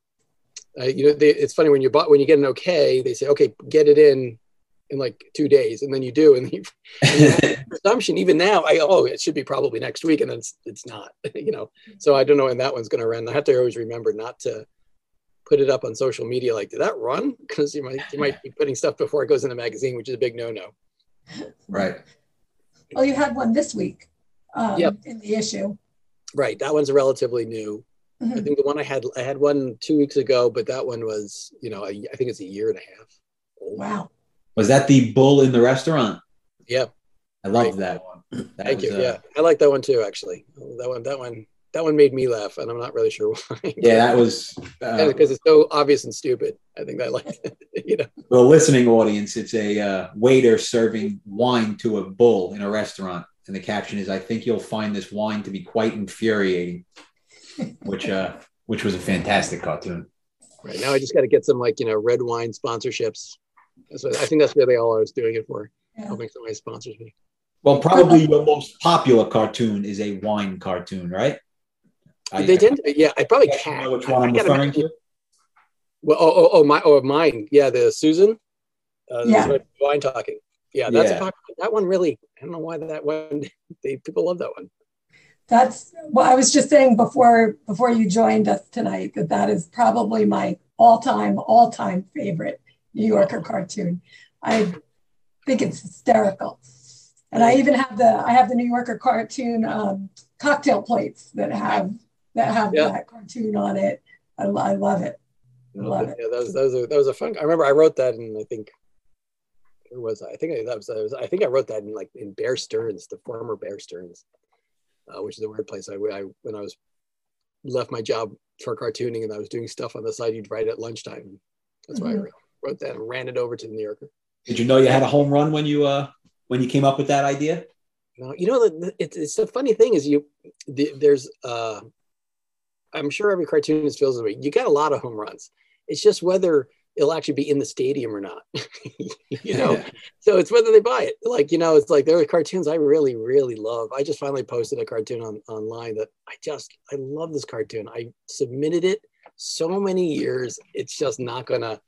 uh, you know, they, it's funny when you bought when you get an okay, they say, okay, get it in in like two days, and then you do, and, you, and assumption even now, I oh, it should be probably next week, and then it's it's not, you know. So I don't know when that one's going to run. I have to always remember not to put it up on social media like did that run? Because you might you might be putting stuff before it goes in the magazine which is a big no-no. Right. Well you had one this week um, yep. in the issue. Right that one's relatively new. Mm-hmm. i think the one i had i had one two weeks ago but that one was you know I, I think it's a year and a half old. wow. Was that the bull in the restaurant? Yeah i love right. that one. That thank was, you uh, yeah. I like that one too actually. That one that one that one made me laugh, and I'm not really sure why. Yeah, that was uh, because it's so obvious and stupid. I think I like it. you know. The listening audience, it's a uh, waiter serving wine to a bull in a restaurant, and the caption is, "I think you'll find this wine to be quite infuriating," which uh, which was a fantastic cartoon. Right now, I just got to get some like you know red wine sponsorships. That's what, I think that's really all I was doing it for, yeah. helping somebody sponsors me. Well, probably your most popular cartoon is a wine cartoon, right? I, they didn't. Yeah, I probably can. Know which one I, am referring to? Well, oh, oh, oh, my, oh, mine. Yeah, the Susan. Uh, yeah. Wine talking. Yeah, that's yeah. A, that one. Really, I don't know why that one. They people love that one. That's well. I was just saying before before you joined us tonight that that is probably my all time all time favorite New Yorker cartoon. I think it's hysterical. And I even have the I have the New Yorker cartoon um, cocktail plates that have that have yeah. that cartoon on it. I, I love it. I love it. Yeah, that was, that was a that was a fun. I remember I wrote that in I think where was I? I think I, that was, that was I think I wrote that in like in Bear Stearns, the former Bear Stearns, uh, which is a weird place. I, I when I was left my job for cartooning and I was doing stuff on the side, you'd write at lunchtime. That's mm-hmm. why I mm-hmm. wrote that and ran it over to the New Yorker. Did you know you had a home run when you uh when you came up with that idea? No, you know, it's, it's the funny thing is you there's uh, I'm sure every cartoonist feels the way. You got a lot of home runs. It's just whether it'll actually be in the stadium or not. you know, yeah. so it's whether they buy it. Like you know, it's like there are cartoons I really really love. I just finally posted a cartoon on online that I just I love this cartoon. I submitted it so many years. It's just not gonna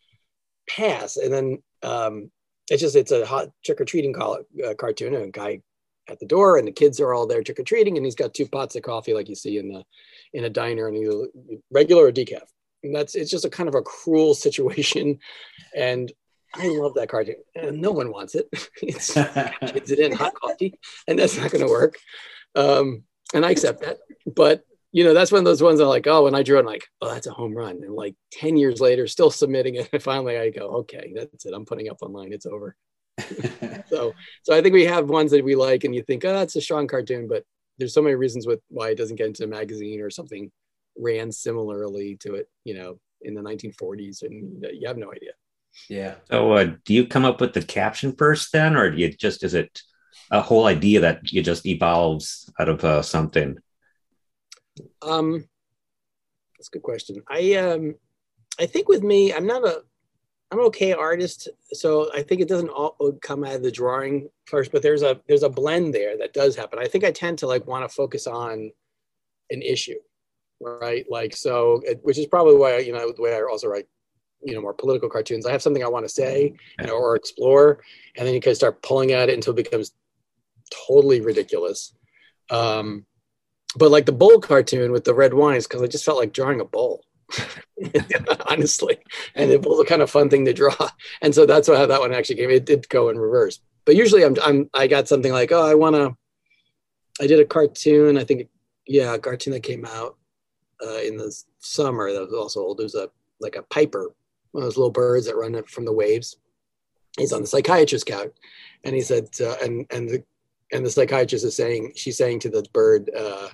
pass. And then um, it's just it's a hot trick or treating uh, cartoon. And a guy at the door, and the kids are all there trick or treating, and he's got two pots of coffee like you see in the in a diner, and either regular or decaf. And that's it's just a kind of a cruel situation, and I love that cartoon. And no one wants it. it's kids it in hot coffee, and that's not going to work. Um, and I accept that, but you know, that's one of those ones I'm like, oh, when I drew it, I'm like, oh, that's a home run. And like 10 years later, still submitting it. And finally I go, okay, that's it. I'm putting up online. It's over. so, so I think we have ones that we like and you think, oh, that's a strong cartoon, but there's so many reasons with why it doesn't get into a magazine or something ran similarly to it, you know, in the 1940s. And you have no idea. Yeah. So uh, do you come up with the caption first then, or do you just, is it a whole idea that you just evolves out of uh, something? Um, that's a good question. I um, I think with me, I'm not a, I'm an okay artist, so I think it doesn't all come out of the drawing first, but there's a there's a blend there that does happen. I think I tend to like want to focus on an issue, right? Like so, it, which is probably why you know the way I also write you know more political cartoons i have something i want to say you know, or explore and then you can start pulling at it until it becomes totally ridiculous um, but like the bowl cartoon with the red wines, because I just felt like drawing a bull, honestly. And it was a kind of fun thing to draw. And so that's how that one actually came. It did go in reverse. But usually I'm, I'm I got something like, oh, I want to, I did a cartoon. I think, yeah, a cartoon that came out uh, in the summer that was also old. It was a, like a piper, one of those little birds that run from the waves. He's on the psychiatrist couch. And he said, uh, and, and the, and the psychiatrist is saying, she's saying to the bird, uh,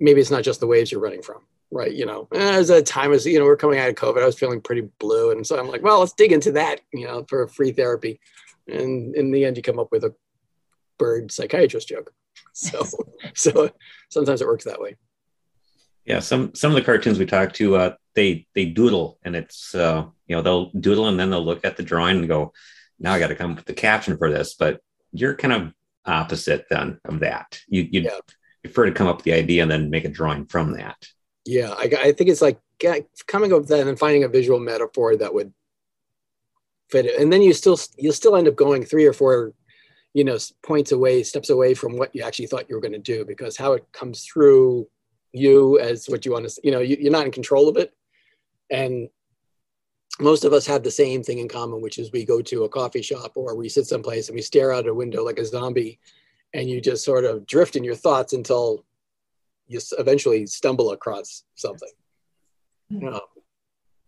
maybe it's not just the waves you're running from right you know as a time as you know we're coming out of covid i was feeling pretty blue. And so i'm like well let's dig into that you know for free therapy. And in the end you come up with a bird psychiatrist joke. So so sometimes it works that way. Yeah some some of the cartoons we talk to uh they they doodle and it's uh you know they'll doodle and then they'll look at the drawing and go now i got to come up with the caption for this. But you're kind of opposite then of that. You you yeah. prefer to come up with the idea and then make a drawing from that. Yeah, I, I think it's like coming up with that and finding a visual metaphor that would fit it, and then you still you'll still end up going three or four, you know, points away, steps away from what you actually thought you were going to do because how it comes through you as what you want to, you know, you, you're not in control of it, and most of us have the same thing in common, which is we go to a coffee shop or we sit someplace and we stare out a window like a zombie and you just sort of drift in your thoughts until you eventually stumble across something. Hmm. and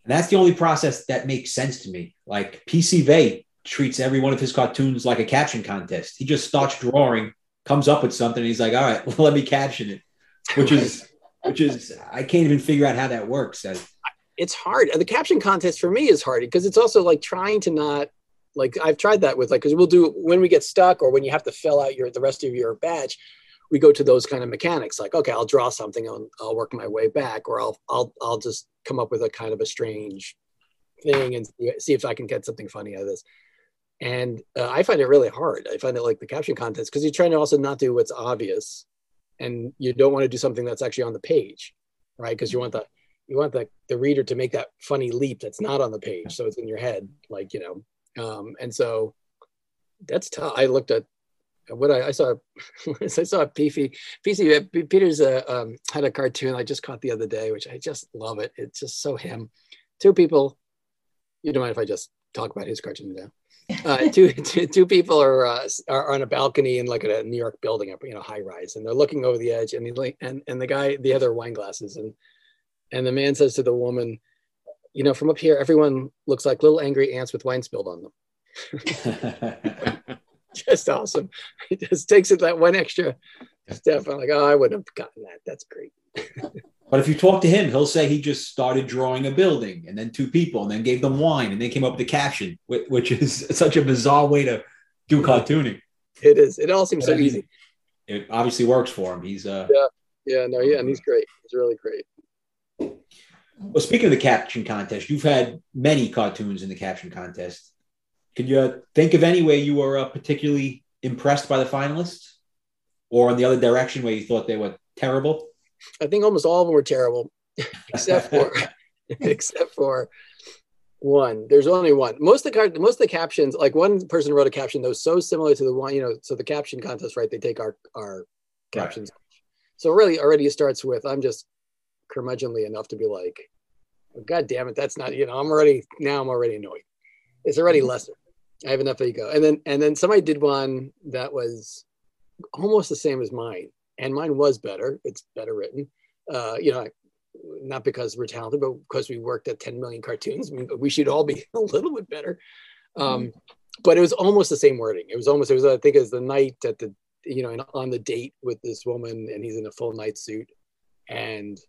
that's the only process that makes sense to me. Like PC Vey treats every one of his cartoons like a caption contest. He just starts drawing, comes up with something, and he's like, "All right, well, let me caption it," which is, which is, I can't even figure out how that works. It's hard. The caption contest for me is hard because it's also like trying to not like I've tried that with like because we'll do when we get stuck or when you have to fill out your the rest of your batch, we go to those kind of mechanics. Like okay, I'll draw something and I'll work my way back, or I'll I'll I'll just come up with a kind of a strange thing and see if I can get something funny out of this. And uh, I find it really hard. I find it like the caption contest because you're trying to also not do what's obvious, and you don't want to do something that's actually on the page, right? Because you want the you want the, the reader to make that funny leap that's not on the page, so it's in your head, like you know um, and so that's tough. I looked at what I, I saw. I saw Peefy. PC uh, Peters uh, um, had a cartoon I just caught the other day, which I just love it. It's just so him. Two people. You don't mind if I just talk about his cartoon now? Uh, two, two, two people are, uh, are on a balcony in like a New York building, you know, high rise, and they're looking over the edge, and he, and and the guy, the other wine glasses, and and the man says to the woman, you know, from up here, everyone looks like little angry ants with wine spilled on them. just awesome. It just takes it that one extra step. I'm like, oh, I wouldn't have gotten that. That's great. But if you talk to him, he'll say he just started drawing a building and then two people and then gave them wine and then came up with the caption, which is such a bizarre way to do cartooning. It is. It all seems so easy. It obviously works for him. He's uh yeah, yeah, no, yeah, and he's great. He's really great. Well, speaking of the caption contest, you've had many cartoons in the caption contest. Could you think of any way you were uh, particularly impressed by the finalists, or in the other direction where you thought they were terrible? I think almost all of them were terrible, except for except for one. There's only one. Most of the most of the captions, like one person wrote a caption that was so similar to the one, you know, so the caption contest, right? They take our our captions. Right. So really, already it starts with I'm just curmudgeonly enough to be like, oh, God damn it, that's not. You know, I'm already now I'm already annoyed. It's already mm-hmm. lesser. I have enough ego. And then and then somebody did one that was almost the same as mine, and mine was better. It's better written. Uh, you know, not because we're talented, but because we worked at 10 million cartoons. We should all be a little bit better. Um, mm-hmm. But it was almost the same wording. It was almost, it was, I think it was the knight at the, you know, and on the date with this woman and he's in a full knight suit. And,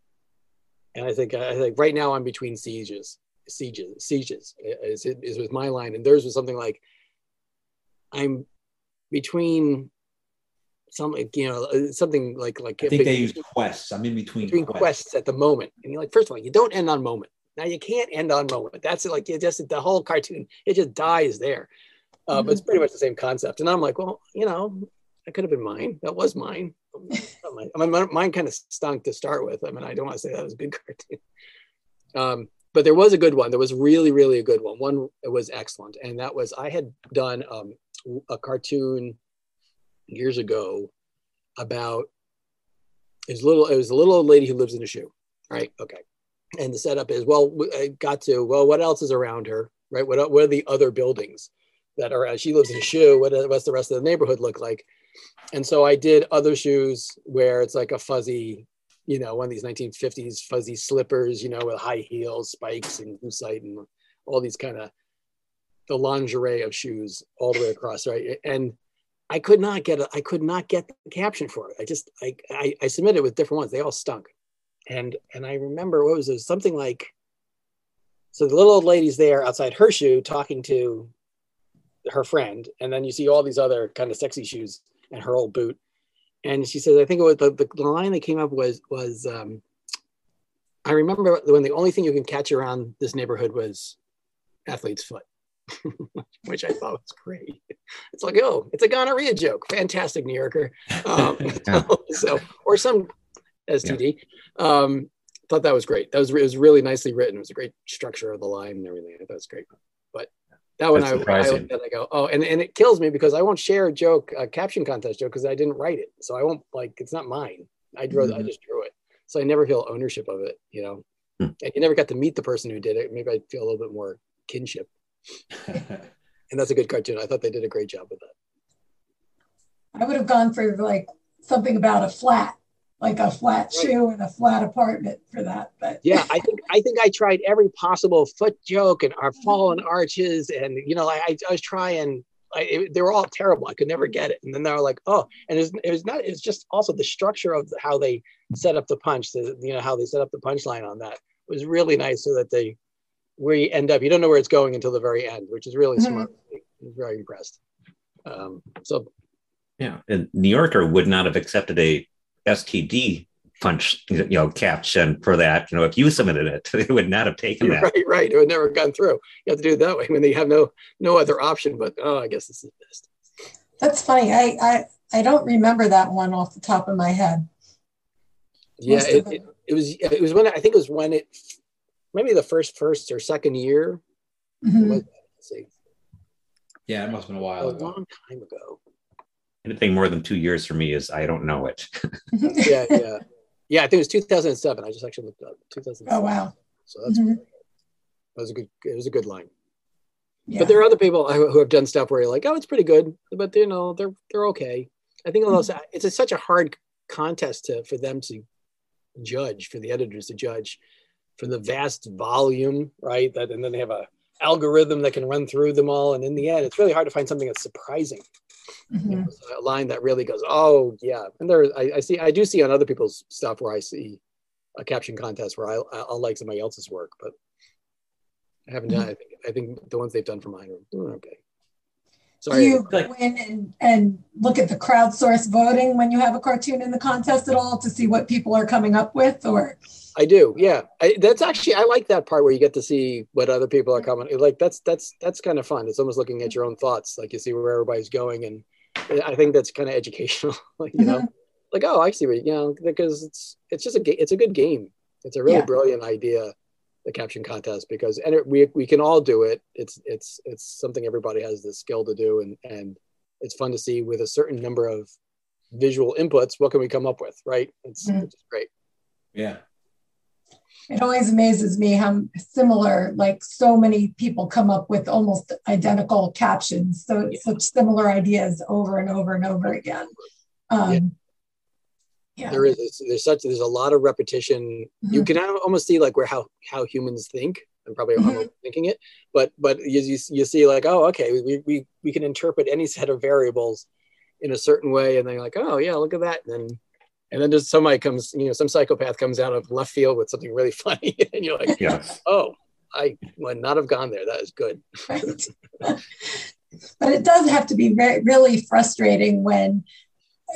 and I think, I think right now I'm between sieges, sieges, sieges is, is with my line. And theirs was something like, I'm between some you know uh, something like like I think they use quests. I'm in between, between quests. quests. at the moment, and you're like, first of all, you don't end on moment. Now you can't end on moment. That's like you just the whole cartoon. It just dies there. Uh, mm-hmm. But it's pretty much the same concept. And I'm like, well, you know, that could have been mine. That was mine. I mean, mine kind of stunk to start with. I mean, I don't want to say that was a good cartoon. Um, but there was a good one. There was really, really a good one. One was excellent, and that was I had done um, a cartoon years ago about his little it was a little old lady who lives in a shoe right? Okay. And the setup is well I got to well what else is around her right? What, what are the other buildings that are she lives in a shoe what what's the rest of the neighborhood look like? And so i did other shoes where it's like a fuzzy you know one of these 1950s fuzzy slippers you know with high heels spikes and lucite and all these kind of the lingerie of shoes all the way across right and I could not get a, I could not get the caption for it. I just I, I, I submitted with different ones. They all stunk, and and I remember what was it something like. So the little old lady's there outside her shoe talking to her friend, and then you see all these other kind of sexy shoes and her old boot, and she says, I think it was the, the line that came up was was um, I remember when the only thing you can catch around this neighborhood was athlete's foot. which I thought was great. It's like, oh, it's a gonorrhea joke. Fantastic, New Yorker. Um, so, or some STD. Yeah. Um, thought that was great. That was it was really nicely written. It was a great structure of the line and everything. I thought it was great. But that one I, I looked at, I go, oh, and, and it kills me because I won't share a joke, a caption contest joke, because I didn't write it. So I won't like it's not mine. I drew mm-hmm. I just drew it. So I never feel ownership of it, you know. Hmm. And you never got to meet the person who did it. Maybe I'd feel a little bit more kinship. and that's a good cartoon. I thought they did a great job with that. I would have gone for like something about a flat, like a flat shoe and a flat apartment for that. But yeah, I think I think I tried every possible foot joke and our fallen arches, and you know, I, I was trying. I, it, they were all terrible. I could never get it. And then they were like, oh, and it was, it was not. It's just also the structure of how they set up the punch. The, you know how they set up the punchline on that was really nice, so that they where you end up. You don't know where it's going until the very end, which is really mm-hmm. smart. I'm very impressed. Um, so, yeah, and New Yorker would not have accepted a STD punch, you know, caption for that. You know, if you submitted it, they would not have taken that. Right, right. It would never have gone through. You have to do it that way when they have no no other option. But oh, I guess this is best. That's funny. I I I don't remember that one off the top of my head. Yeah, it, it, it was it was when I think it was when it maybe the first first or second year. Mm-hmm. see. Yeah, it must have been a while. A ago. long time ago. Anything more than two years for me is I don't know it. yeah, yeah, yeah. I think it was 2007. I just actually looked up 2007. Oh wow! So that's mm-hmm. that was a good. It was a good line. Yeah. But there are other people who have done stuff where you're like, oh, it's pretty good, but you know, they're they're okay. I think mm-hmm. it's a, such a hard contest to for them to judge, for the editors to judge for the vast volume, right? That and then they have a algorithm that can run through them all. And in the end, it's really hard to find something that's surprising. Mm-hmm. You know, a line that really goes, oh yeah. And there, I, I, see, I do see on other people's stuff where I see a caption contest where I, I'll like somebody else's work, but I haven't done. I think I think the ones they've done for mine are mm, okay. Do you go in and, and look at the crowdsource voting when you have a cartoon in the contest at all to see what people are coming up with, or? I do, yeah. I, that's actually I like that part where you get to see what other people are coming. Like that's that's that's kind of fun. It's almost looking at your own thoughts, like you see where everybody's going, and I think that's kind of educational. like you mm-hmm. know, like oh, I see what you know because it's it's just a it's a good game. It's a really yeah. brilliant idea the caption contest because and it, we we can all do it. It's it's it's something everybody has the skill to do, and and it's fun to see with a certain number of visual inputs what can we come up with, right? It's, mm-hmm. it's great. Yeah. It always amazes me how similar, like so many people come up with almost identical captions. So yeah. such similar ideas over and over and over again. Um, yeah yeah. there is there's such there's a lot of repetition mm-hmm. you can almost see like where how how humans think i'm probably mm-hmm. thinking it but but you, you, you see like oh okay we, we we can interpret any set of variables in a certain way and then you're like oh yeah look at that and then and then just somebody comes you know some psychopath comes out of left field with something really funny and you're like yes. oh i would not have gone there that is good right. but it does have to be re- really frustrating when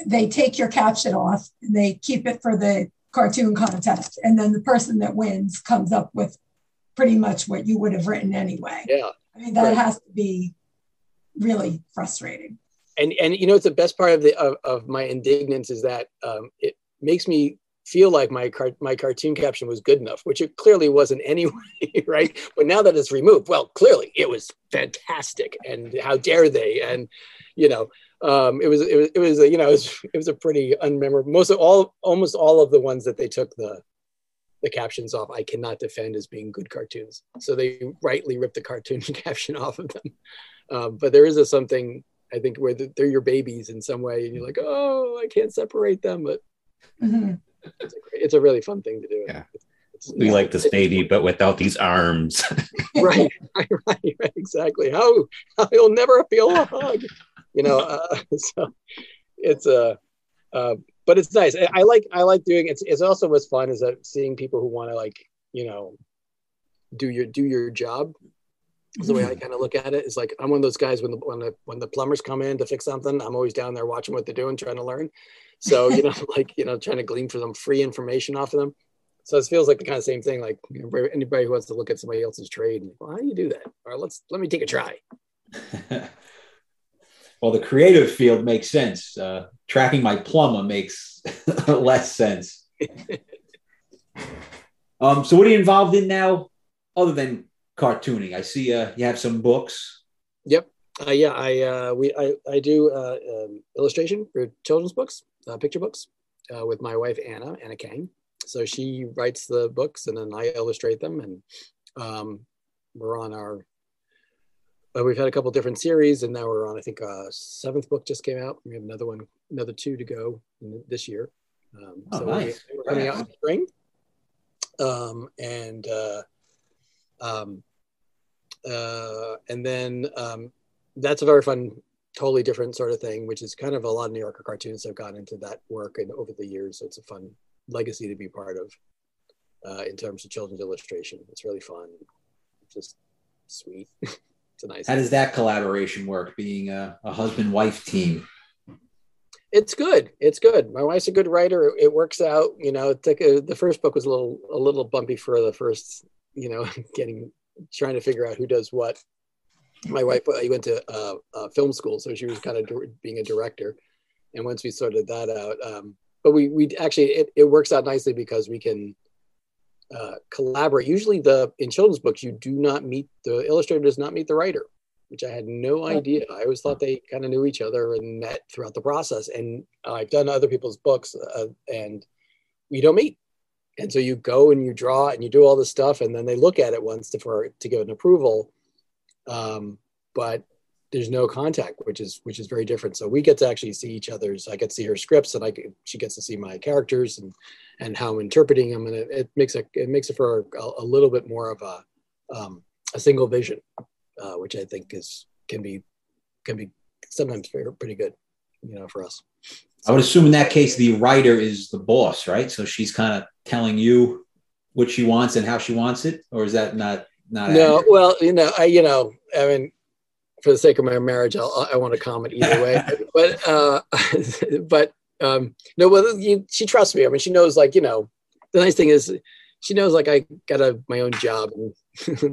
they take your caption off and they keep it for the cartoon contest and then the person that wins comes up with pretty much what you would have written anyway yeah i mean that right. has to be really frustrating and and you know it's the best part of the of, of my indignance is that um, it makes me feel like my car- my cartoon caption was good enough, which it clearly wasn't anyway, right? But now that it's removed, well, clearly it was fantastic, and how dare they? And you know, um, it was it was it was a, you know it was, it was a pretty unmemorable. Most of all, almost all of the ones that they took the the captions off, I cannot defend as being good cartoons. So they rightly ripped the cartoon caption off of them. Um, but there is a something I think where they're your babies in some way, and you're like, oh, I can't separate them, but. Mm-hmm. It's, a great, it's a really fun thing to do. Yeah. It's, we like this baby, but without these arms. right, right, right, right, exactly. How, how he'll never feel a hug you know uh, so it's a uh, uh, but it's nice I, I, like i like doing it it's also what's fun is that seeing people who want to like you know do your do your job the way I mm-hmm. kind of look at it is like I'm one of those guys when the when the when the plumbers come in to fix something, I'm always down there watching what they're doing, trying to learn. So you know, like you know, trying to glean for them free information off of them. So it feels like the kind of same thing. Like you know, anybody who wants to look at somebody else's trade, and, well, how do you do that? All right, let's let me take a try. well, the creative field makes sense. Uh, tracking my plumber makes less sense. um, so, what are you involved in now, other than cartooning? I see uh, you have some books. Yep. Uh, yeah, I uh, we I, I do uh, um, illustration for children's books, uh, picture books, uh, with my wife Anna Anna Kang. So she writes the books, and then I illustrate them, and um, we're on our but we've had a couple different series, and now we're on. I think uh, seventh book just came out. We have another one, another two to go this year. Um, oh, so nice. we're coming out in spring, um, and uh, um, uh, and then um, that's a very fun, totally different sort of thing, which is kind of a lot of New Yorker cartoons have gone into that work and over the years. So it's a fun legacy to be part of uh, in terms of children's illustration. It's really fun, just sweet. it's a nice. How does that collaboration work? Being a, a husband wife team. It's good. It's good. My wife's a good writer. It, works out. You know, it took a, the first book was a little a little bumpy for the first. You know, getting trying to figure out who does what. My wife uh, went to uh, uh, film school, so she was kind of being a director. And once we sorted that out, um, but we we actually it, it works out nicely because we can uh, collaborate. Usually, the in children's books, you do not meet the illustrator does not meet the writer, which I had no idea. I always thought they kind of knew each other and met throughout the process. And I've done other people's books, uh, and we don't meet. And so you go and you draw and you do all this stuff, and then they look at it once to, for to give an approval. Um, but there's no contact, which is which is very different. So we get to actually see each other's. I get to see her scripts, and I she gets to see my characters and and how I'm interpreting them, and it, it makes it it makes it for a, a little bit more of a um, a single vision, uh, which I think is can be can be sometimes pretty good, you know, for us. I would assume in that case the writer is the boss, right? So she's kind of telling you what she wants and how she wants it, or is that not not? No, accurate? well, you know, I you know, I mean, for the sake of my marriage, I'll, I want to comment either way. but uh, but um, no, well, you, she trusts me. I mean, she knows, like you know, the nice thing is, she knows like I got a my own job, and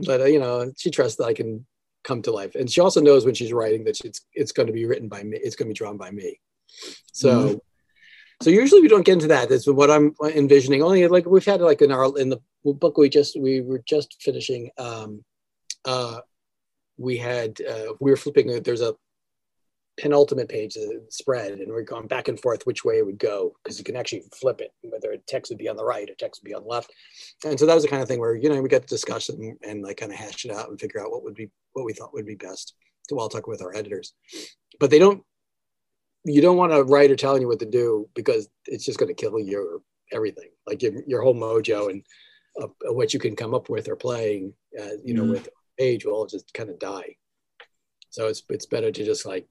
but uh, you know, she trusts that I can come to life, and she also knows when she's writing that it's it's going to be written by me. It's going to be drawn by me. So. Mhm. So usually we don't get into that. That's what I'm envisioning. Only like we've had like in our in the book we just we were just finishing. Um, uh, we had uh, we were flipping. There's a penultimate page uh, spread, and we're going back and forth which way it would go because you can actually flip it, whether a text would be on the right or text would be on the left. And so that was the kind of thing where you know we got to discuss it and, and like kind of hash it out and figure out what would be what we thought would be best. So I'll talk with our editors, but they don't. You don't want a writer telling you what to do because it's just going to kill your everything, like your your whole mojo and uh, what you can come up with or playing, uh, you know, Mhm. with page will all just kind of die. So it's it's better to just like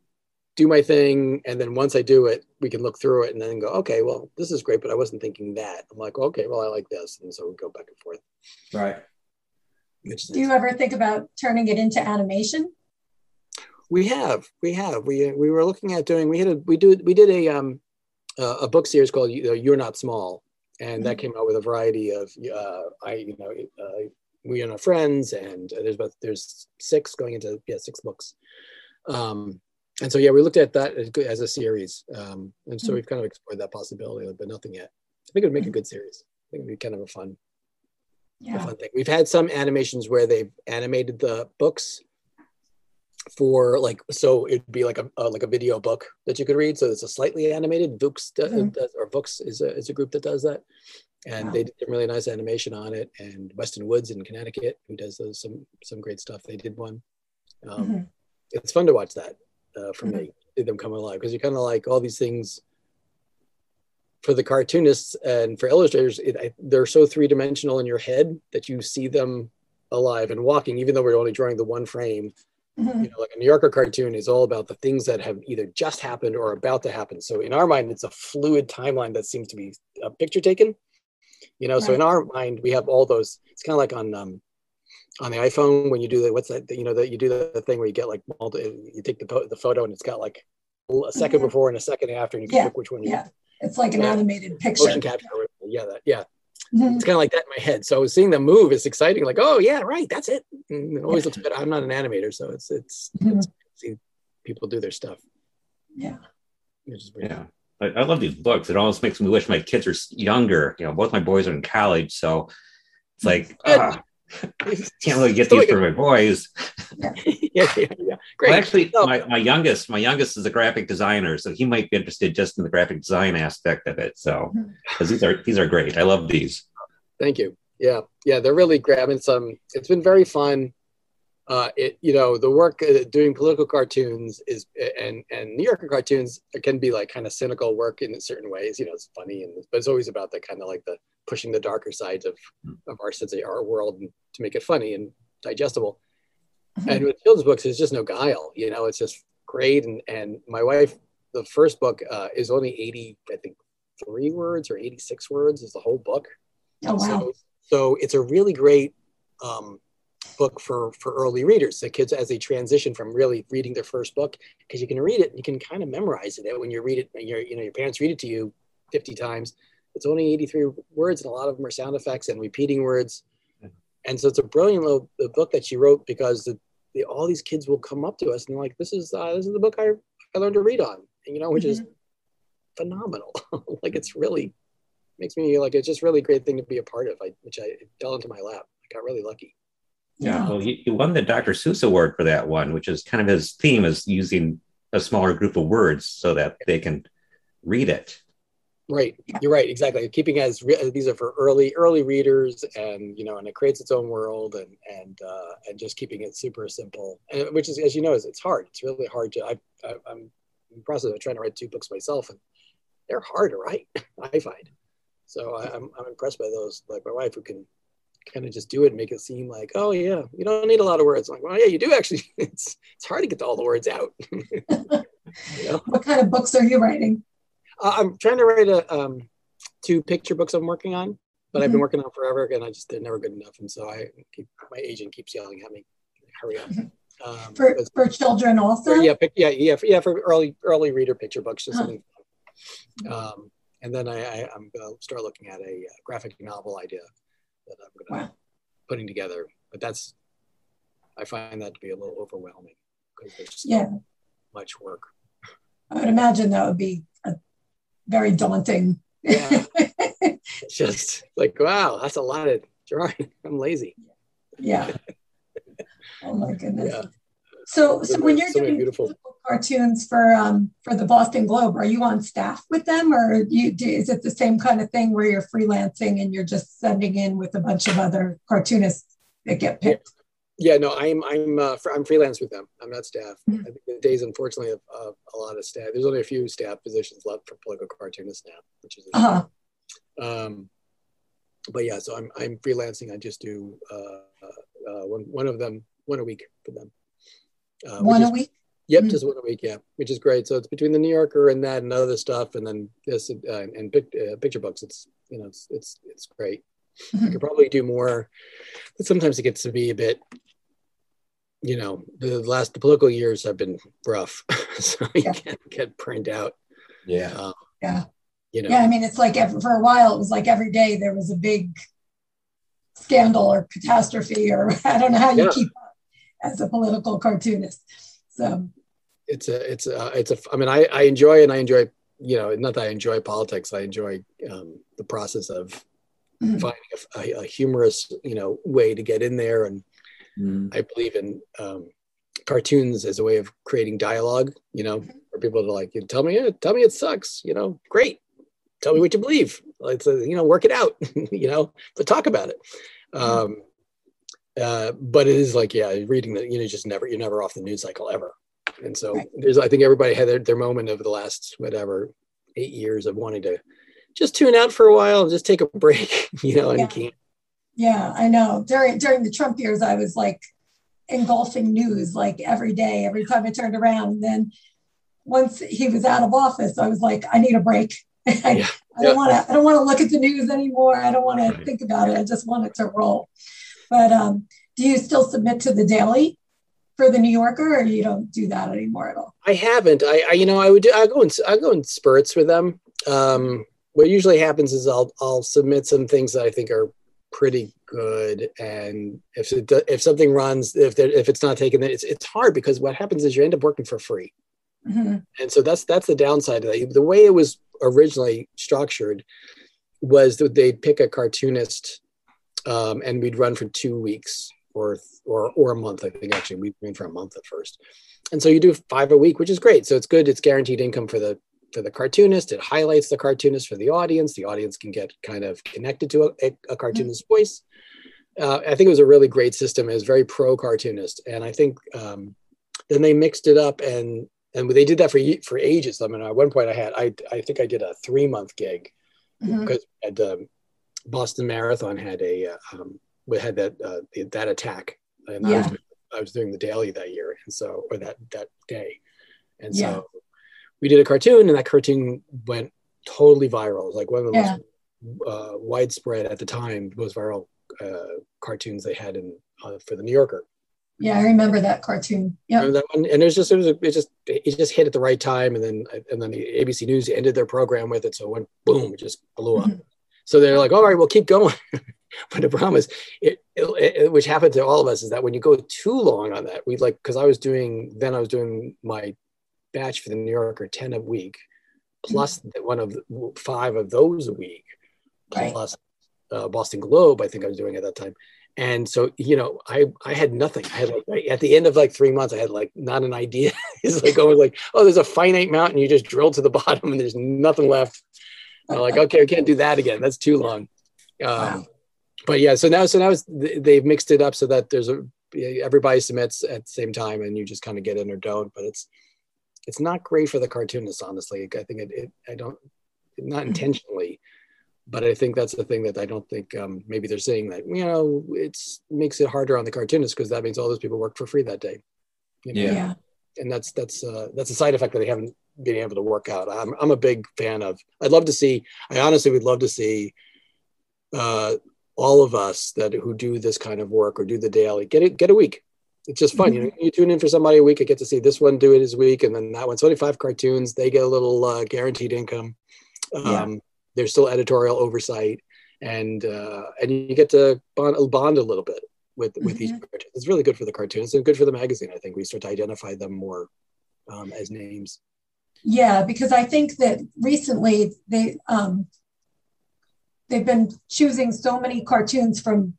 do my thing, and then once I do it, we can look through it and then go, okay, well, this is great, but I wasn't thinking that. I'm like, okay, well, I like this, and so we go back and forth. right. Which Do you ever think about turning it into animation? We have, we have, we we were looking at doing. We had a we do we did a um uh, a book series called uh, You're Not Small, and that came out with a variety of uh, I you know uh, we and our friends, and there's about there's six going into yeah six books. Um, and so yeah, we looked at that as, a series, um, and so Mhm. we've kind of explored that possibility, but nothing yet. I think it would make a good series. I think it'd be kind of a fun a Yeah. fun thing. We've had some animations where they've animated the books for like so it'd be like a uh, like a video book that you could read. So it's a slightly animated books Mhm. does, or books is a is a group that does that, and Wow. they did some really nice animation on it. And Weston Woods in Connecticut, who does those some some great stuff, they did one. Um, Mhm. It's fun to watch that uh, for Mhm. me, see them come alive because you kind of like all these things for the cartoonists and for illustrators, it, I, they're so three dimensional in your head that you see them alive and walking, even though we're only drawing the one frame. Mhm. You know, like a New Yorker cartoon is all about the things that have either just happened or about to happen. So in our mind, it's a fluid timeline that seems to be a picture taken. You know, so in our mind, we have all those. It's kind of like on um, on the iPhone when you do the what's that? You know, that you do the thing where you get like all the, you take the the photo and it's got like a 2nd Mhm. before and a second after, and you can Yeah, pick which one you Yeah. It's like an Yeah. animated picture. motion capture. Yeah, that yeah. Mhm. It's kind of like that in my head. So seeing them move is exciting. Like, oh yeah, right, that's it. And it always looks better. I'm not an animator, so it's it's, Mhm. it's see people do their stuff. Yeah. Which is weird. Yeah. I, I love these books. It almost makes me wish my kids are younger. You know, both my boys are in college, so it's like ah, can't really get these for my boys. yeah, yeah, yeah. Great. Well, actually, No. my, my youngest, my youngest is a graphic designer, so he might be interested just in the graphic design aspect of it. So, because these are these are great. I love these. Thank you. Yeah, yeah, they're really grabbing some. It's been very fun. Uh, it you know the work uh, doing political cartoons is and and New Yorker cartoons can be like kind of cynical work in certain ways. You know, it's funny and but it's always about the kind of like the pushing the darker sides of of our sense of our world and to make it funny and digestible. And with children's books, there's just no guile. You know, it's just great. And and my wife, the first book uh, is only eighty, I think, three words or eighty six words is the whole book. Oh, wow. So, so it's a really great um, book for for early readers, the kids as they transition from really reading their first book, because you can read it, and you can kind of memorize it when you read it. And your you know your parents read it to you fifty times. It's only eighty three words, and a lot of them are sound effects and repeating words. And so it's a brilliant little the book that she wrote because the, the, all these kids will come up to us and they're like, "This is uh, this is the book I I learned to read on," and, you know, which is phenomenal. like it's really makes me like it's just really a great thing to be a part of. I, which I fell into my lap. I got really lucky. Yeah. Well, he, he won the Dr. Seuss Award for that one, which is kind of his theme is using a smaller group of words so that they can read it. Right, you're right, exactly. Keeping as re- these are for early early readers, and you know, and it creates its own world, and and uh, and just keeping it super simple, and, which is, as you know, is it's hard. It's really hard to. I, I, I'm in the process of trying to write two books myself, and they're hard to write. I find. So I, I'm I'm impressed by those, like my wife, who can kind of just do it and make it seem like, oh yeah, you don't need a lot of words. I'm like, well, yeah, you do actually. It's it's hard to get all the words out. you know? What kind of books are you writing? Uh, I'm trying to write a um, two picture books I'm working on, but I've been Mhm. working on forever, and I just they're never good enough, and so I keep my agent keeps yelling at me, "Hurry up!" Um, Mm-hmm. For, but- for children also? yeah, pic- yeah, yeah, for, yeah, for early early reader picture books, just Huh. something. Um, and then I, I I'm gonna start looking at a uh, graphic novel idea that I'm gonna Wow. putting together, but that's I find that to be a little overwhelming because there's so Yeah. much work. I would imagine that would be a very daunting. Yeah. It's just like wow, that's a lot of drawing. I'm lazy. yeah. Oh my goodness. Yeah. So, so when you're So doing beautiful- cartoons for um for the Boston Globe, are you on staff with them, or you do, is it the same kind of thing where you're freelancing and you're just sending in with a bunch of other cartoonists that get picked? Yeah, no, I'm I'm uh, fr- I'm freelance with them. I'm not staff. Mhm. I think the days, unfortunately, of, of a lot of staff. There's only a few staff positions left for political cartoonists now, which is. Uh-huh. Um, but yeah, so I'm I'm freelancing. I just do uh, uh, one one of them one a week for them. Uh, One is- a week? Yep, Mhm. just one a week. Yeah, which is great. So it's between the New Yorker and that and other stuff, and then this uh, and pic- uh, picture books. It's you know it's it's it's great. I Mhm. could probably do more, but sometimes it gets to be a bit. You know, the last the political years have been rough, so you Yeah. can't get burned out. Yeah. Um, Yeah. you know, Yeah, I mean, it's like every, for a while, it was like every day there was a big scandal or catastrophe, or I don't know how you Yeah. keep up as a political cartoonist. So, it's a it's a it's a i mean i i enjoy and i enjoy you know not that i enjoy politics i enjoy um, the process of Mhm. finding a, a, a humorous you know way to get in there and Mhm. i believe in um, cartoons as a way of creating dialogue you know for people to like tell me "Yeah, tell me it sucks you know great tell me what you believe let's uh, you know work it out you know but talk about it um uh but it is like yeah reading that you know just never you're never off the news cycle ever and so Right. there's i think everybody had their, their moment over the last whatever eight years of wanting to just tune out for a while and just take a break you know and Yeah. can't yeah, I know. During during the Trump years, I was like engulfing news like every day, every time I turned around. And then once he was out of office, I was like, I need a break. I, Yeah. I don't want to. I don't want to look at the news anymore. I don't want to think about it. I just want it to roll. But um, do you still submit to the Daily for the New Yorker, or you don't do that anymore at all? I haven't. I, I you know, I would do. I go in. I go in spurts with them. Um, what usually happens is I'll I'll submit some things that I think are pretty good, and if it, if something runs, if there, if it's not taken, then it's it's hard because what happens is you end up working for free, Mhm. and so that's that's the downside of that. The way it was originally structured was that they'd pick a cartoonist, um, and we'd run for two weeks or or or a month. I think actually we ran for a month at first, and so you do five a week, which is great. So it's good. It's guaranteed income for the for the cartoonist. It highlights the cartoonist for the audience. The audience can get kind of connected to a, a, cartoonist's voice. Uh, I think it was a really great system. It was very pro cartoonist, and I think um, then they mixed it up and and they did that for for ages. I mean, at one point I had I I think I did a three month gig Mhm. because at the Boston Marathon had a uh, um, we had that uh, that attack, and I, Yeah. was, I was doing the daily that year, and so or that that day, and Yeah. so we did a cartoon, and that cartoon went totally viral. Like one of the Yeah. most uh, widespread at the time, most viral uh, cartoons they had in uh, for the New Yorker. Yeah, I remember that cartoon. Yeah. That one? And it was just it was it just it just hit at the right time, and then and then the ABC News ended their program with it, so it went boom, it just blew up. Mhm. So they're like, all right, well, keep going. but the problem is, it, it, it- which happened to all of us, is that when you go too long on that, we like because I was doing then I was doing my batch for the New Yorker ten a week, plus the- one of the, five of those a week, Right. plus uh, Boston Globe. I think I was doing at that time. And so, you know, I I had nothing. I had like at the end of like three months, I had like not an idea. it's like going like, oh, there's a finite mountain. You just drill to the bottom, and there's nothing left. I'm like, okay, we can't do that again. That's too long. Um, Wow. But yeah, so now, so now it's, they've mixed it up so that there's a everybody submits at the same time, and you just kind of get in or don't. But it's it's not great for the cartoonists, honestly. I think it, it I don't not intentionally, but I think that's the thing that I don't think um, maybe they're saying that you know it's makes it harder on the cartoonists because that means all those people work for free that day. You know? Yeah. yeah. and that's that's uh, that's a side effect that they haven't being able to work out. I'm I'm a big fan of. I'd love to see. I honestly would love to see uh, all of us that who do this kind of work or do the daily get it get a week. It's just fun. Mm-hmm. You know, you tune in for somebody a week. I get to see this one do it his week, and then that one. 25 cartoons. They get a little uh, guaranteed income. Um, yeah. There's still editorial oversight, and uh, and you get to bond, bond a little bit with with mm-hmm. each cartoon. It's really good for the cartoons and good for the magazine. I think we start to identify them more um, as names. Yeah, because I think that recently they um, they've been choosing so many cartoons from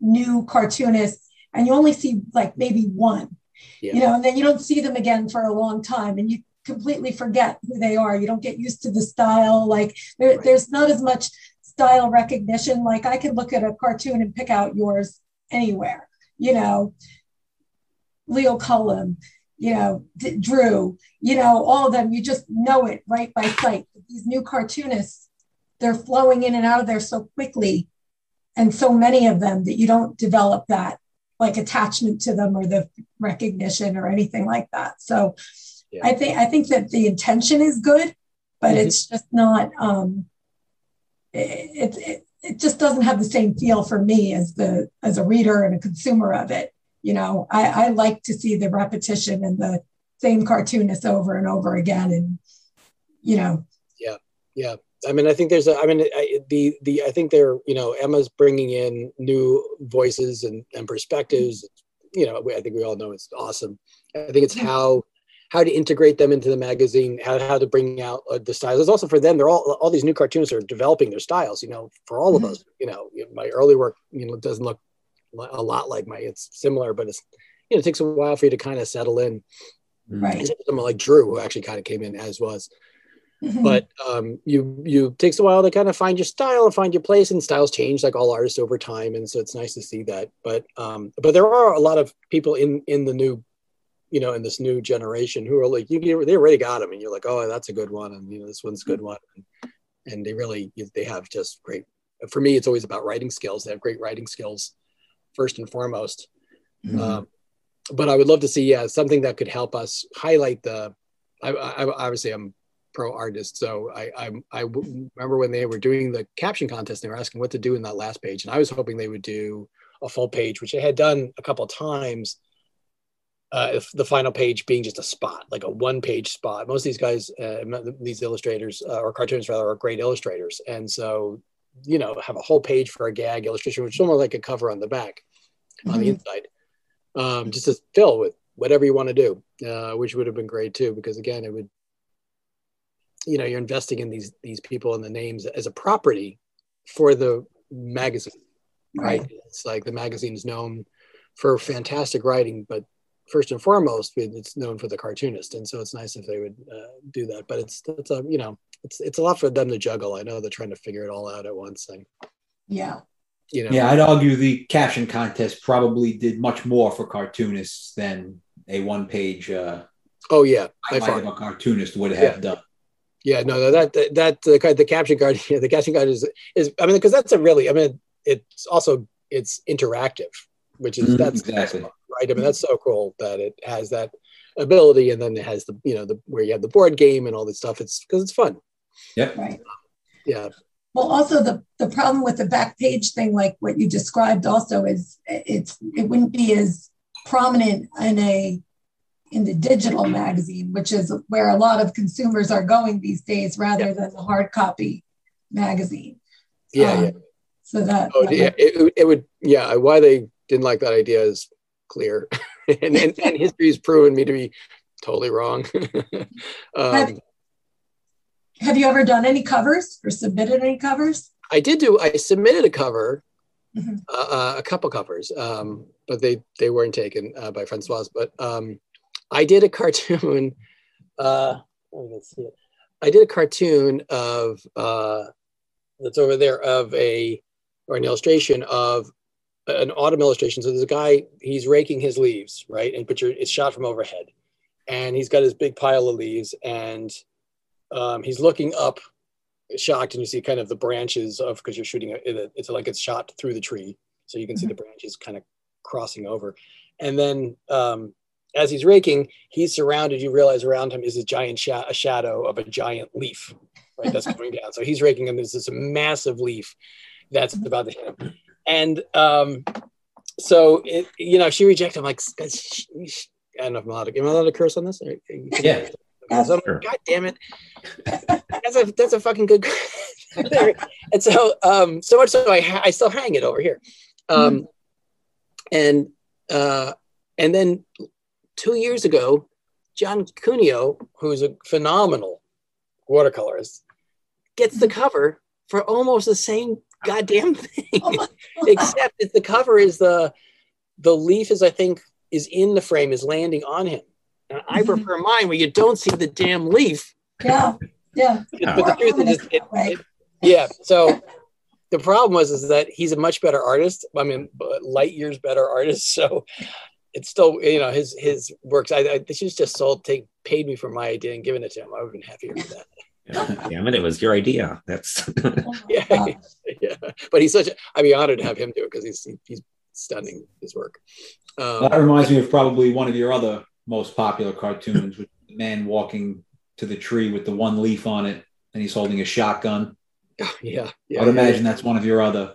new cartoonists, and you only see like maybe one, yeah. you know, and then you don't see them again for a long time, and you completely forget who they are. You don't get used to the style. Like there, right. there's not as much style recognition. Like I can look at a cartoon and pick out yours anywhere, you know, Leo Cullum, you know, D- Drew, you know, all of them, you just know it right by sight. These new cartoonists, they're flowing in and out of there so quickly and so many of them that you don't develop that like attachment to them or the recognition or anything like that. So yeah. I think I think that the intention is good, but mm-hmm. it's just not um it, it, it just doesn't have the same feel for me as the as a reader and a consumer of it. You know, I, I like to see the repetition and the same cartoonist over and over again, and you know. Yeah, yeah. I mean, I think there's a. I mean, I, the the I think they're you know Emma's bringing in new voices and and perspectives. You know, I think we all know it's awesome. I think it's mm-hmm. how how to integrate them into the magazine, how, how to bring out uh, the styles. It's also for them. They're all all these new cartoonists are developing their styles. You know, for all of mm-hmm. us. You know, my early work, you know, doesn't look a lot like my. It's similar, but it's you know, it takes a while for you to kind of settle in. Right. Someone like Drew, who actually kind of came in as was. Mm-hmm. But um, you you takes a while to kind of find your style and find your place, and styles change like all artists over time, and so it's nice to see that. But um, but there are a lot of people in in the new you know, in this new generation who are like, you they already got them, and you're like, oh, that's a good one, and you know, this one's a good one, and, and they really they have just great. For me, it's always about writing skills. They have great writing skills, first and foremost. Mm-hmm. Um, but I would love to see, yeah, something that could help us highlight the. I, I obviously I'm pro artist, so I, I I remember when they were doing the caption contest, they were asking what to do in that last page, and I was hoping they would do a full page, which they had done a couple of times uh, if the final page being just a spot, like a one page spot. Most of these guys, uh, these illustrators uh, or cartoonists rather, are great illustrators. And so, you know, have a whole page for a gag illustration, which is almost like a cover on the back, mm-hmm. on the mm-hmm. inside, um, just to fill with whatever you want to do, uh, which would have been great too, because again, it would, you know, you're investing in these these people and the names as a property for the magazine, right? right? It's like the magazine is known for fantastic writing, but first and foremost, it's known for the cartoonist, and so it's nice if they would uh, do that. But it's that's a you know it's it's a lot for them to juggle. I know they're trying to figure it all out at once. And yeah, you know, yeah, I'd argue the caption contest probably did much more for cartoonists than a one page. Uh, oh yeah, I might a cartoonist would have yeah. done. Yeah, no, that that, that the, the caption card, yeah, the caption card is is I mean because that's a really I mean it's also it's interactive, which is mm, that's exactly right? I mean, that's so cool that it has that ability, and then it has the you know the where you have the board game and all this stuff. It's because it's fun. Yep. Right. Yeah. Well, also the the problem with the back page thing, like what you described, also is it's it wouldn't be as prominent in a in the digital magazine, which is where a lot of consumers are going these days, rather yeah. than the hard copy magazine. Yeah, um, yeah. So that, oh, that yeah, it, it would yeah. Why they didn't like that idea is clear. and, and, and history has proven me to be totally wrong. um, have, have, you ever done any covers or submitted any covers? I did do, I submitted a cover, mm-hmm. Uh, uh, a couple covers, um, but they, they weren't taken uh, by Francoise. But um, I did a cartoon. Uh, let's see it. I did a cartoon of uh, that's over there of a or an illustration of an autumn illustration. So there's a guy, he's raking his leaves, right? And picture it's shot from overhead. And he's got his big pile of leaves and um, he's looking up shocked and you see kind of the branches of because you're shooting it, it's like it's shot through the tree so you can see mm-hmm. the branches kind of crossing over and then um, as he's raking, he's surrounded. You realize around him is a giant sh- a shadow of a giant leaf, right? That's coming down. So he's raking, and there's this massive leaf that's about to hit him. And um, so, it, you know, she rejected him. Like, I don't know if I'm allowed to, am I allowed to curse on this? Yeah. So sure. God damn it. That's a, that's a fucking good. and so, um, so much so I, ha- I still hang it over here. Um, mm-hmm. and, uh, and then two years ago, John Cuneo, who's a phenomenal watercolorist, gets the cover for almost the same goddamn thing, oh except that the cover is the the leaf is I think is in the frame is landing on him. And I prefer mine where you don't see the damn leaf. Yeah, yeah. But, but the truth is, it, it, yeah. So the problem was is that he's a much better artist. I mean, light years better artist. So it's still you know his his works. I, I she's just sold take paid me for my idea and given it to him. I would have been happier with that. Yeah, damn it! It was your idea. That's yeah, yeah. But he's such. A, I'd be honored to have him do it because he's he's stunning his work. Um, that reminds me of probably one of your other most popular cartoons with the man walking to the tree with the one leaf on it, and he's holding a shotgun. Yeah, yeah. I'd imagine that's one of your other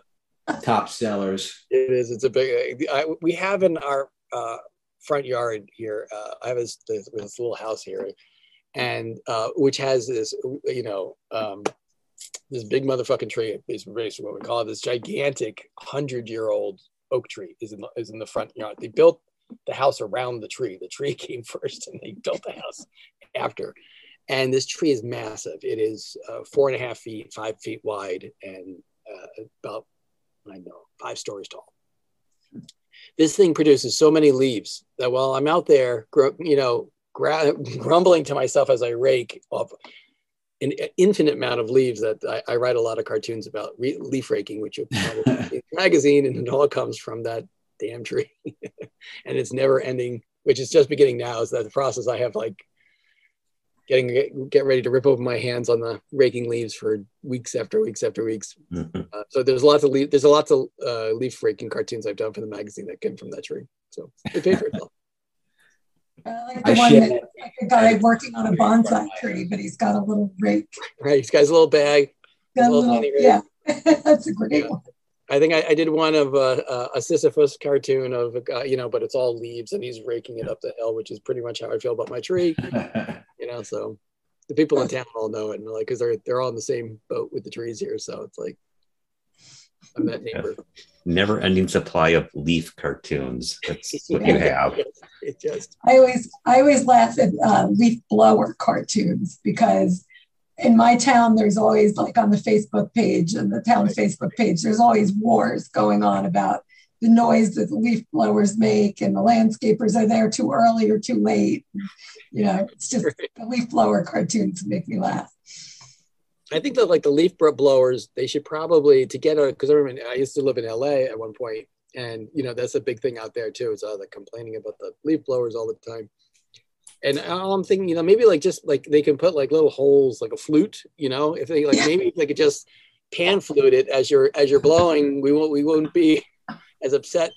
top sellers. It is. It's a big. I, we have in our uh, front yard here. Uh, I have this, this, this, little house here, and uh, which has this, you know, um, this big motherfucking tree. Is basically what we call it. This gigantic hundred-year-old oak tree is in the, is in the front yard. They built the house around the tree. The tree came first, and they built the house after. And this tree is massive. It is uh, four and a half feet, five feet wide, and uh, about I know five stories tall this thing produces so many leaves that while I'm out there, you know, grumbling to myself as I rake off an infinite amount of leaves that I, I write a lot of cartoons about re- leaf raking, which you probably magazine, and it all comes from that damn tree, and it's never ending. Which is just beginning now. Is that the process I have like getting get, get ready to rip open my hands on the raking leaves for weeks after weeks after weeks. Mm-hmm. Uh, so there's lots of leaf, there's a lots of uh, leaf raking cartoons I've done for the magazine that came from that tree. So they paid for itself. I like the I one that like a guy working on a bonsai tree, but he's got a little rake. Right, he's got his little bag. Got a little, yeah, that's a great yeah. one. I think I, I, did one of uh, uh, a Sisyphus cartoon of a guy, you know, but it's all leaves and he's raking it up the hill, which is pretty much how I feel about my tree. you know, so the people in town all know it, and like, because they're they're all in the same boat with the trees here, so it's like I'm that neighbor. Never ending supply of leaf cartoons. That's what you have. It just. I always I always laugh at uh, leaf blower cartoons because in my town, there's always like on the Facebook page and the town Facebook page, there's always wars going on about the noise that the leaf blowers make and the landscapers are there too early or too late. You know, it's just the leaf blower cartoons make me laugh. I think that like the leaf blowers, they should probably to get a because I remember I used to live in LA at one point, and you know that's a big thing out there too. Is uh, the complaining about the leaf blowers all the time. And all I'm thinking, you know, maybe like just like they can put like little holes, like a flute, you know, if they like maybe if they could just pan flute it as you're as you're blowing, we won't we won't be as upset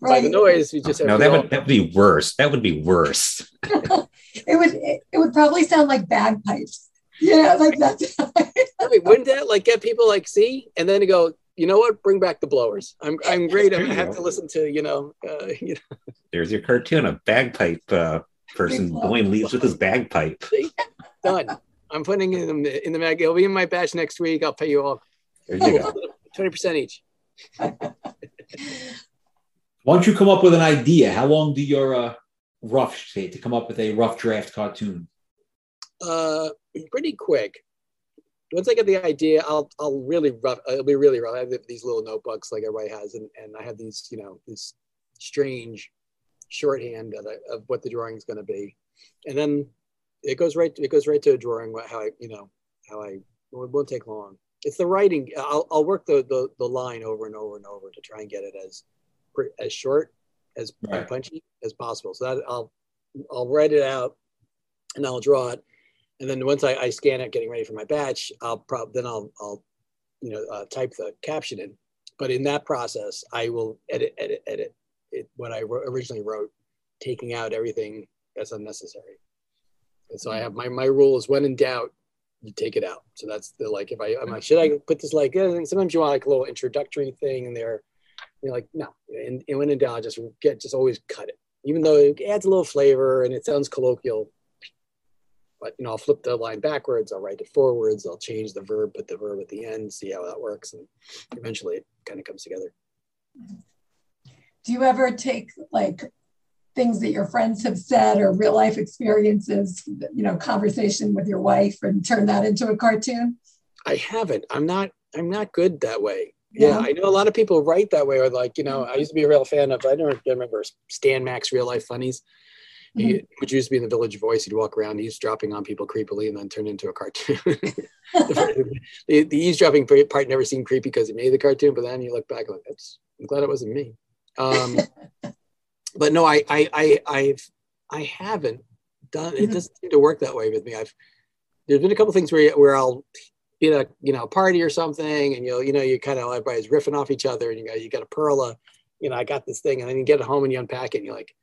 right. by the noise. We just no, that would that would be worse. That would be worse. it would it, it would probably sound like bagpipes. Yeah, like that. I mean, wouldn't that like get people like see and then go, you know what? Bring back the blowers. I'm I'm great. I'm gonna have to listen to you know. Uh, you know. There's your cartoon, a bagpipe uh, person blowing leaves with his bagpipe. Done. I'm putting it in the in the mag. It'll be in my batch next week. I'll pay you all. There you go. Twenty percent each. Once you come up with an idea, how long do your uh, rough take to come up with a rough draft cartoon? Uh, pretty quick. Once I get the idea, I'll I'll really rough. It'll be really rough. I have these little notebooks like everybody has, and, and I have these you know this strange shorthand of, of what the drawing is going to be, and then it goes right it goes right to a drawing. How I you know how I well, it won't take long. It's the writing. I'll, I'll work the, the the line over and over and over to try and get it as as short as right. punchy as possible. So that I'll I'll write it out and I'll draw it, and then once I, I scan it, getting ready for my batch, I'll prob then I'll I'll you know uh, type the caption in. But in that process, I will edit edit edit it, what I originally wrote taking out everything that's unnecessary. And so I have my my rule is when in doubt, you take it out. So that's the like if I I'm like should I put this like eh, sometimes you want like a little introductory thing in there. You're like no, and, and when in doubt, just get just always cut it, even though it adds a little flavor and it sounds colloquial. But you know, I'll flip the line backwards. I'll write it forwards. I'll change the verb, put the verb at the end, see how that works, and eventually it kind of comes together. Do you ever take like things that your friends have said or real life experiences, you know, conversation with your wife and turn that into a cartoon? I haven't. I'm not. I'm not good that way. Yeah, yeah I know a lot of people write that way, or like you know, I used to be a real fan of. I don't remember Stan Mack's real life funnies. He, mm-hmm. which used to be in the Village Voice. He'd walk around, he's dropping on people creepily, and then turn into a cartoon. the, the, eavesdropping part never seemed creepy because it made the cartoon, but then you look back like, that's. I'm glad it wasn't me. Um, but no, I, I, I, I've, I haven't done. It mm-hmm. doesn't seem to work that way with me. I've. There's been a couple things where where I'll be at a you know a party or something, and you'll you know you kind of everybody's riffing off each other, and you got you got a perla, you know I got this thing, and then you get it home and you unpack it, and you're like,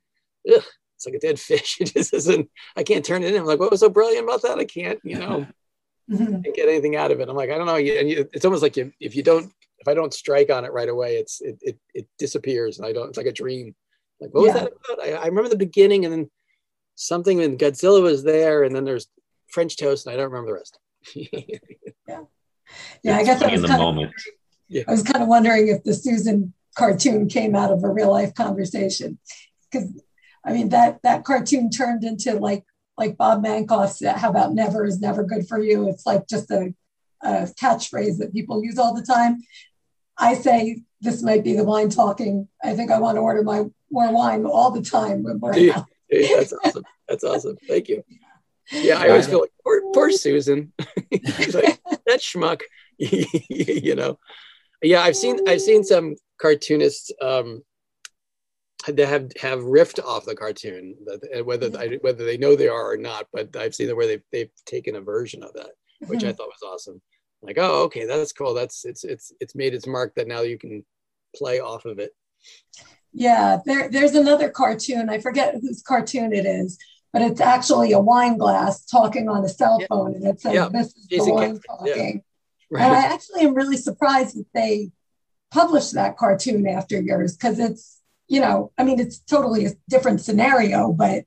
ugh, it's like a dead fish. It just isn't. I can't turn it in. I'm like, what was so brilliant about that? I can't, you know, mm-hmm. get anything out of it. I'm like, I don't know. And you, it's almost like you, if you don't, if I don't strike on it right away, it's it it, it disappears, and I don't. It's like a dream. Like, what yeah. was that about? I, I remember the beginning, and then something when Godzilla was there, and then there's French toast, and I don't remember the rest. yeah, yeah. I guess I was in the moment. Yeah. I was kind of wondering if the Susan cartoon came out of a real life conversation because I mean that that cartoon turned into like like Bob Mankoff's uh, "How about never is never good for you." It's like just a, a catchphrase that people use all the time. I say this might be the wine talking. I think I want to order my more wine all the time when we're yeah, yeah, that's awesome. That's awesome. Thank you. Yeah, I always feel like poor, poor Susan. like, that schmuck, you know. Yeah, I've seen I've seen some cartoonists um, they have have riffed off the cartoon, whether I, whether they know they are or not. But I've seen it where they've they've taken a version of that, which mm-hmm. I thought was awesome. Like, oh, okay, that's cool. That's it's it's it's made its mark that now you can play off of it. Yeah, there, there's another cartoon. I forget whose cartoon it is, but it's actually a wine glass talking on a cell phone, and it says, yeah. "This is Jason the wine talking." Yeah. Right. And I actually am really surprised that they published that cartoon after yours because it's you know, I mean, it's totally a different scenario, but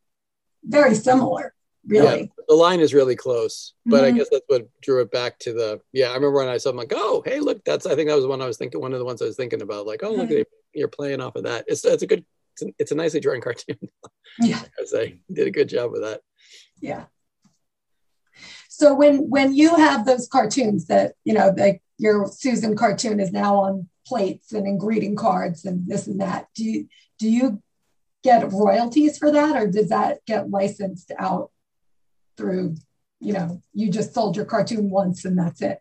very similar, really. Yeah, the line is really close, but mm-hmm. I guess that's what drew it back to the. Yeah, I remember when I saw, I'm like, oh, hey, look, that's. I think that was one I was thinking. One of the ones I was thinking about, like, oh, look, mm-hmm. you're playing off of that. It's it's a good. It's a, it's a nicely drawn cartoon. yeah, I say did a good job with that. Yeah. So when when you have those cartoons that you know, like your Susan cartoon is now on plates and in greeting cards and this and that. Do you do you get royalties for that, or does that get licensed out through? You know, you just sold your cartoon once and that's it.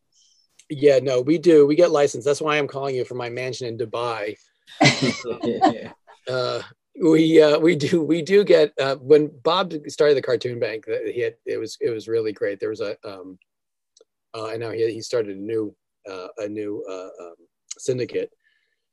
Yeah, no, we do. We get licensed. That's why I'm calling you from my mansion in Dubai. uh, we uh, we do we do get uh, when Bob started the Cartoon Bank. He had, it was it was really great. There was a um, uh, I know he he started a new uh, a new uh, um, syndicate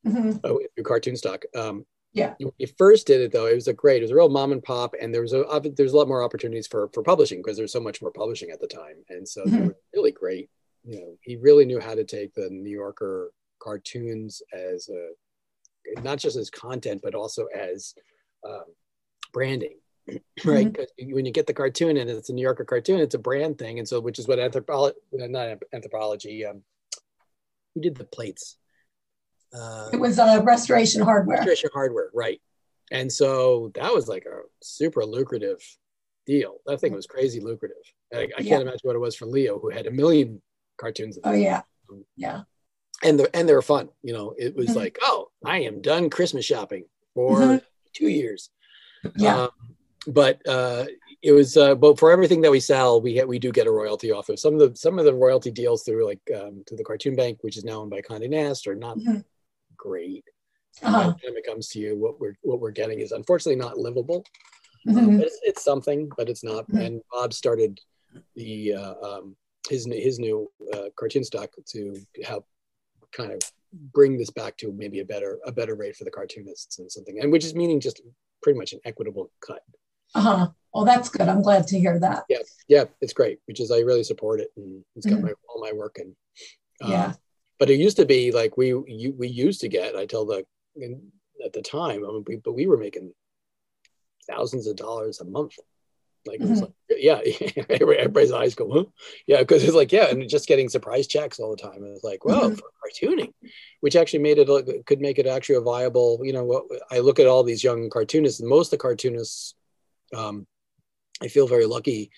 mm-hmm. uh, through cartoon stock. Um, yeah. When you first did it though, it was a great, it was a real mom and pop, and there was a there's a lot more opportunities for for publishing because there's so much more publishing at the time, and so mm-hmm. they were really great. You know, he really knew how to take the New Yorker cartoons as a not just as content, but also as um, branding, right? Because mm-hmm. when you get the cartoon and it's a New Yorker cartoon, it's a brand thing, and so which is what Anthropologie, not Anthropologie, um, who did the plates? Uh, it was uh, Restoration Hardware. Restoration Hardware, right. And so that was like a super lucrative deal. That thing was crazy lucrative. I, I can't yeah. imagine what it was for Leo, who had a million cartoons. Oh yeah, yeah. And the and they were fun. You know, it was mm-hmm. like, oh, I am done Christmas shopping for mm-hmm. two years. Yeah. Um, but uh, it was, uh, but for everything that we sell, we ha- we do get a royalty off of some of the some of the royalty deals through like um, to the Cartoon Bank, which is now owned by Condé Nast, are not mm-hmm great. Uh-huh. By the time it comes to you, what we're what we're getting is unfortunately not livable. Mm-hmm. Um, it's, it's, something, but it's not. Mm-hmm. And Bob started the uh, um, his his new uh, cartoon stock to help kind of bring this back to maybe a better a better rate for the cartoonists and something, and which is meaning just pretty much an equitable cut. Uh huh. Well, that's good. I'm glad to hear that. Yeah, yeah, it's great. Which is I really support it, and it's got mm-hmm. my all my work and uh, yeah. But it used to be like we you, we used to get. I tell the at the time, I mean, we, but we were making thousands of dollars a month. Like mm-hmm. it was like, yeah, everybody's eyes go, huh? yeah, because it's like, yeah, and just getting surprise checks all the time. It's like, well, mm-hmm. for cartooning, which actually made it could make it actually a viable. You know, what I look at all these young cartoonists, and most of the cartoonists, um, I feel very lucky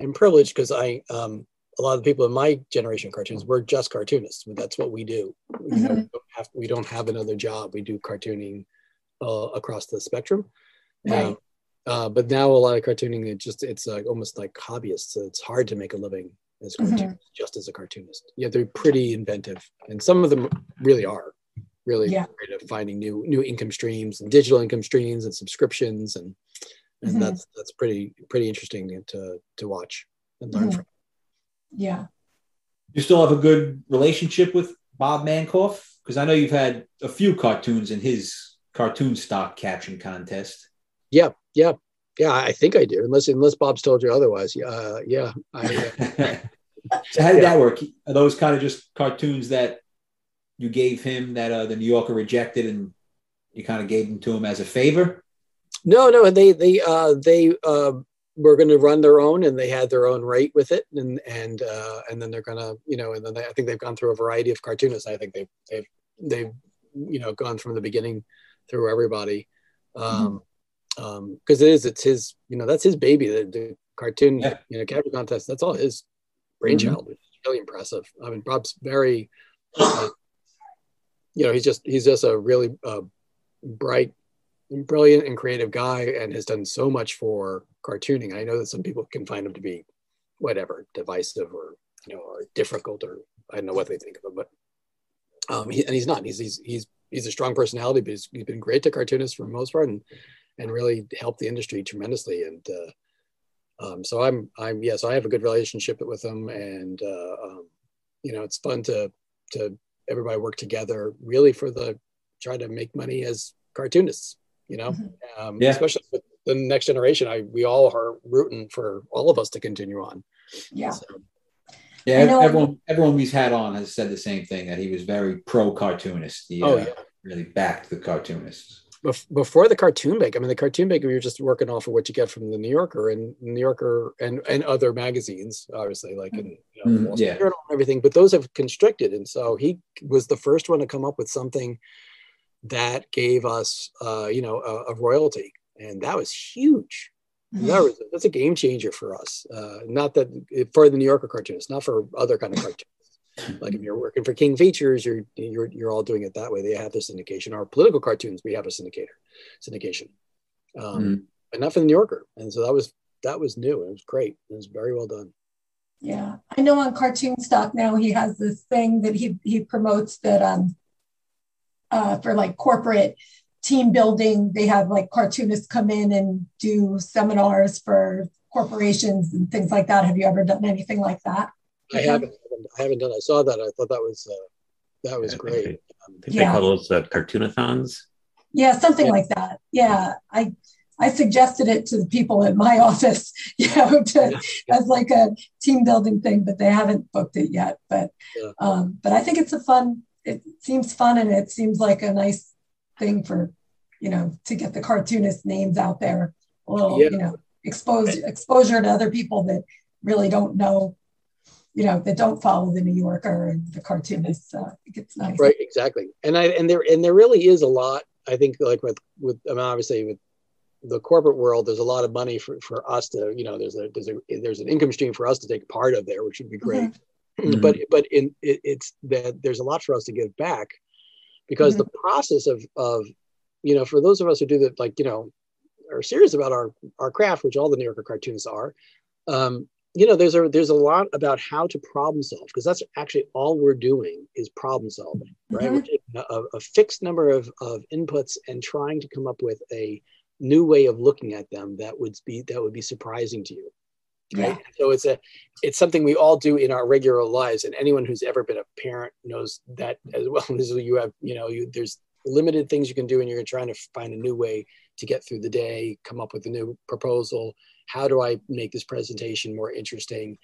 and privileged because I, um, a lot of the people in my generation of cartoons, we're just cartoonists. That's what we do. Mm-hmm. You know, we, don't have, we don't have another job. We do cartooning uh, across the spectrum. Right. Um, uh, but now a lot of cartooning, it just it's uh, almost like hobbyists. So it's hard to make a living as mm-hmm. just as a cartoonist. Yeah, they're pretty inventive, and some of them really are really yeah. great at finding new new income streams and digital income streams and subscriptions, and and mm-hmm. that's that's pretty pretty interesting to to watch and learn mm-hmm. from. Yeah. You still have a good relationship with Bob Mankoff because I know you've had a few cartoons in his cartoon stock caption contest. Yeah, yeah, yeah. I think I do, unless unless Bob's told you otherwise. Uh, yeah. I, uh, so how did yeah. that work? Are those kind of just cartoons that you gave him that uh, the New Yorker rejected, and you kind of gave them to him as a favor? No, no. They they uh, they uh, were going to run their own, and they had their own rate with it, and and uh, and then they're gonna you know, and then they, I think they've gone through a variety of cartoonists. I think they've they've they've you know gone from the beginning through everybody. Um, mm-hmm um because it is it's his you know that's his baby the, the cartoon yeah. you know capture contest that's all his brainchild mm-hmm. it's really impressive i mean bob's very uh, you know he's just he's just a really uh, bright brilliant and creative guy and has done so much for cartooning i know that some people can find him to be whatever divisive or you know or difficult or i don't know what they think of him but um he, and he's not he's he's he's he's a strong personality but he's, he's been great to cartoonists for the most part and and really helped the industry tremendously. And uh, um, so I'm, I'm, yes, I have a good relationship with him, and uh, um, you know, it's fun to to everybody work together, really for the try to make money as cartoonists. You know, mm-hmm. um, yeah. especially with the next generation. I we all are rooting for all of us to continue on. Yeah. So, yeah, everyone everyone we've had on has said the same thing that he was very pro cartoonist. He oh, uh, yeah. really backed the cartoonists before the cartoon bank, I mean, the cartoon bank, we were just working off of what you get from the New Yorker and New Yorker and, and other magazines, obviously, like in you know, mm, yeah. and everything, but those have constricted. And so he was the first one to come up with something that gave us, uh, you know, a, a, royalty. And that was huge. Mm-hmm. That was, that's a game changer for us. Uh, not that for the New Yorker cartoonists, not for other kind of cartoons. Like if you're working for King Features, you're you're you're all doing it that way. They have the syndication. Our political cartoons, we have a syndicator, syndication, um, mm. but not for the New Yorker. And so that was that was new. It was great. It was very well done. Yeah, I know on Cartoon Stock now he has this thing that he he promotes that um uh, for like corporate team building. They have like cartoonists come in and do seminars for corporations and things like that. Have you ever done anything like that? I haven't. I haven't done. I saw that. I thought that was uh, that was great. I think yeah. they call those uh, cartoonathons. Yeah, something yeah. like that. Yeah, I I suggested it to the people at my office, you know, to, yeah. as like a team building thing, but they haven't booked it yet. But yeah. um, but I think it's a fun. It seems fun, and it seems like a nice thing for you know to get the cartoonist names out there. A little, you know, expose exposure to other people that really don't know you know that don't follow the New Yorker and the cartoonists. Uh, I think it's nice. Right, exactly. And I and there and there really is a lot. I think like with with I mean, obviously with the corporate world, there's a lot of money for, for us to you know there's a there's a there's an income stream for us to take part of there, which would be great. Mm-hmm. But but in it, it's that there's a lot for us to give back because mm-hmm. the process of of you know for those of us who do that like you know are serious about our our craft, which all the New Yorker cartoonists are. Um, you know there's a there's a lot about how to problem solve because that's actually all we're doing is problem solving right mm-hmm. we're a, a, fixed number of, of inputs and trying to come up with a new way of looking at them that would be that would be surprising to you right? Yeah. so it's a it's something we all do in our regular lives and anyone who's ever been a parent knows that as well. As you have you know you there's limited things you can do and you're trying to find a new way to get through the day come up with a new proposal. How do i make this presentation more interesting?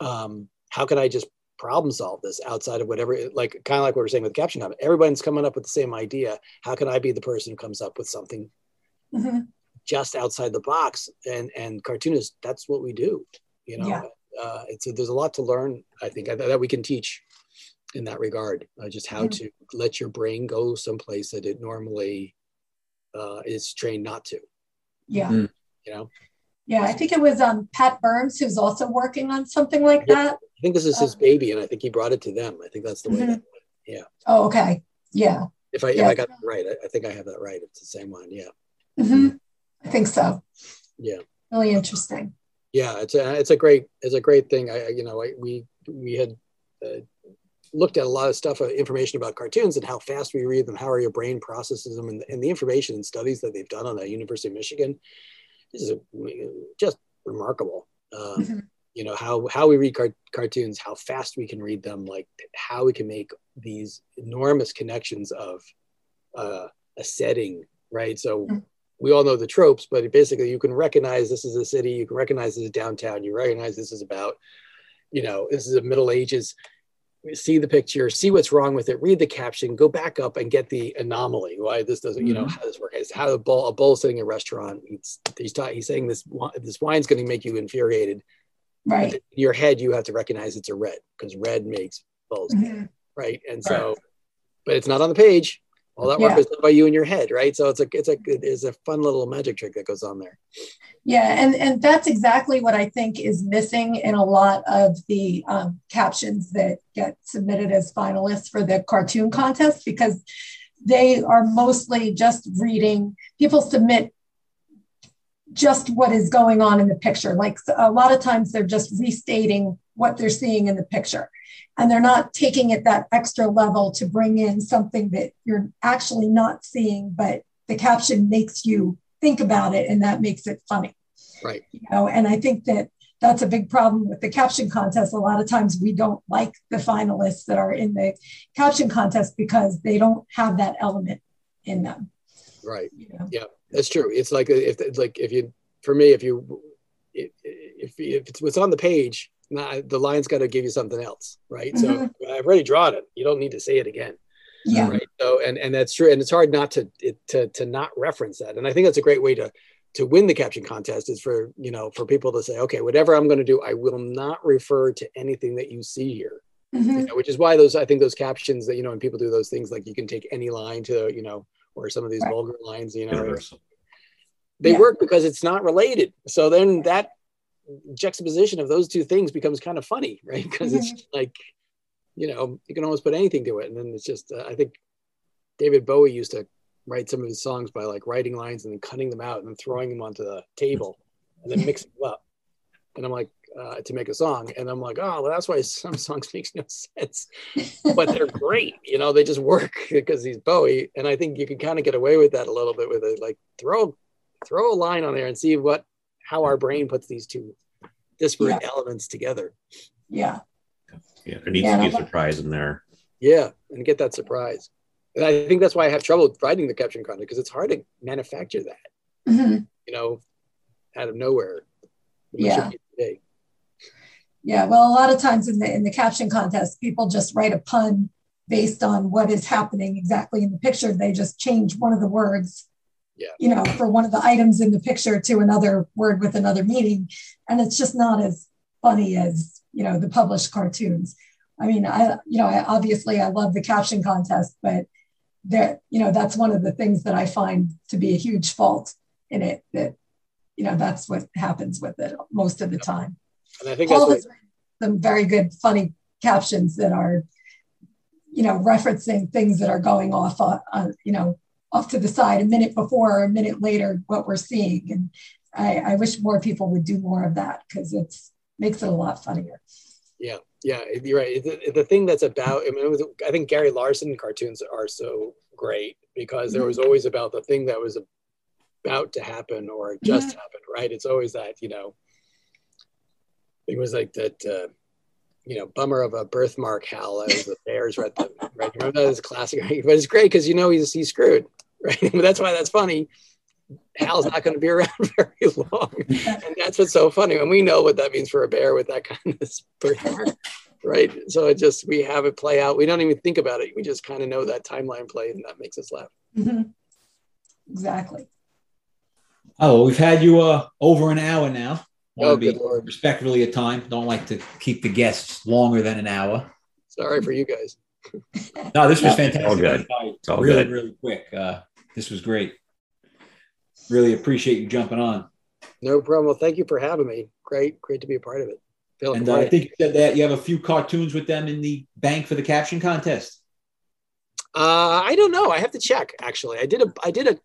Um, how can i just problem solve this outside of whatever like kind of like what we're saying with caption comment everyone's coming up with the same idea. How can i be the person who comes up with something hmm just outside the box and and cartoonists that's what we do you know Yeah. uh, it's there's a lot to learn i think that, that we can teach in that regard uh, just how Mhm. to let your brain go someplace that it normally uh, is trained not to Yeah. Mm. you know Yeah. I think it was um, Pat Byrnes who's also working on something like Yeah. that. i think this is his Uh, baby and i think he brought it to them i think that's the way Mhm. that yeah Oh, okay. Yeah. if i if i got that right I, I think i have that right it's the same one yeah hmm I think so. yeah Really interesting. yeah it's a it's a great it's a great thing i you know I, we we had uh, looked at a lot of stuff uh, information about cartoons and how fast we read them how our brain processes them and, and the information and studies that they've done on the university of michigan this is a, just remarkable um, Mhm. you know how how we read car- cartoons how fast we can read them like how we can make these enormous connections of uh, a setting right so Mhm. We all know the tropes but basically you can recognize this is a city you can recognize this is downtown you recognize this is about you know this is a middle ages see the picture see what's wrong with it read the caption go back up and get the anomaly why this doesn't you know Mhm. how this works it's how a bull a bull sitting in a restaurant he's he's, ta- he's saying this this wine's going to make you infuriated Right. in your head you have to recognize it's a red because red makes bulls Mhm. right and so but it's not on the page all that work Yeah. was done by you in your head right so it's a it's a it's a fun little magic trick that goes on there Yeah, and, and that's exactly what I think is missing in a lot of the um, captions that get submitted as finalists for the cartoon contest because they are mostly just reading, people submit just what is going on in the picture. Like a lot of times they're just restating what they're seeing in the picture. And they're not taking it that extra level to bring in something that you're actually not seeing, but the caption makes you think about it and that makes it funny. Right. You know and i think that that's a big problem with the caption contest. A lot of times we don't like the finalists that are in the caption contest because they don't have that element in them. Right. You know? That's true. It's like if it's like if you for me if you if, if it's what's on the page, nah, the line's got to give you something else, right? So Mhm. I've already drawn it. You don't need to say it again, yeah right? So and and that's true. And it's hard not to it, to to not reference that. And I think that's a great way to to win the caption contest is for you know for people to say, okay, whatever I'm going to do, I will not refer to anything that you see here. Mhm. You know, which is why those I think those captions that you know when people do those things like you can take any line to you know or some of these Right. vulgar lines, you know, Universal. they Yeah. work because it's not related. So then that juxtaposition of those two things becomes kind of funny, right? Because it's Mm-hmm. just like, you know, you can almost put anything to it. And then it's just, uh, I think David Bowie used to write some of his songs by like writing lines and then cutting them out and then throwing them onto the table and then mixing them up. And I'm like, uh, to make a song. And I'm like, oh, well, that's why some songs makes no sense, but they're great. You know, they just work because he's Bowie. And I think you can kind of get away with that a little bit with it. Like throw, throw a line on there and see what, how our brain puts these two disparate elements together. yeah Yeah, there needs Yeah, to be and a I- surprise in there. Yeah. And get that surprise. And I think that's why I have trouble writing the caption content because it's hard to manufacture that, Mhm. you know, out of nowhere. Yeah. Yeah well a lot of times in the in the caption contest people just write a pun based on what is happening exactly in the picture they just change one of the words Yeah. you know for one of the items in the picture to another word with another meaning. And it's just not as funny as you know the published cartoons. I mean i you know I, obviously i love the caption contest but there you know that's one of the things that i find to be a huge fault in it that you know that's what happens with it most of the time. And I think that's Paul what, has some very good, funny captions that are, you know, referencing things that are going off, on, uh, you know, off to the side a minute before or a minute later what we're seeing. And I, I wish more people would do more of that because it makes it a lot funnier. yeah, yeah, you're right. The, the thing that's about, I mean, it was, I think Gary Larson cartoons are so great because there was always about the thing that was about to happen or just happened, right? It's always that, you know, it was like that, uh, you know, bummer of a birthmark, Hal, as the Bears read the right. Remember that a classic. But it's great because you know he's he's screwed, right? but that's why that's funny. Hal's not going to be around very long, and that's what's so funny. And we know what that means for a bear with that kind of birthmark, right? So it just we have it play out. We don't even think about it. We just kind of know that timeline play, and that makes us laugh. Mm-hmm. Exactly. Oh, we've had you uh, over an hour now. Want Oh, to be good Lord. respectfully of time. Don't like to keep the guests longer than an hour. Sorry for you guys. No, this was fantastic. all good. Went It's all really, good. really quick. Uh, this was great. Really appreciate you jumping on. No problem. Well, thank you for having me. Great, great to be a part of it. Feel And uh, I think you said that you have a few cartoons with them in the bank for the caption contest. Uh, I don't know. I have to check. Actually, I did a I did a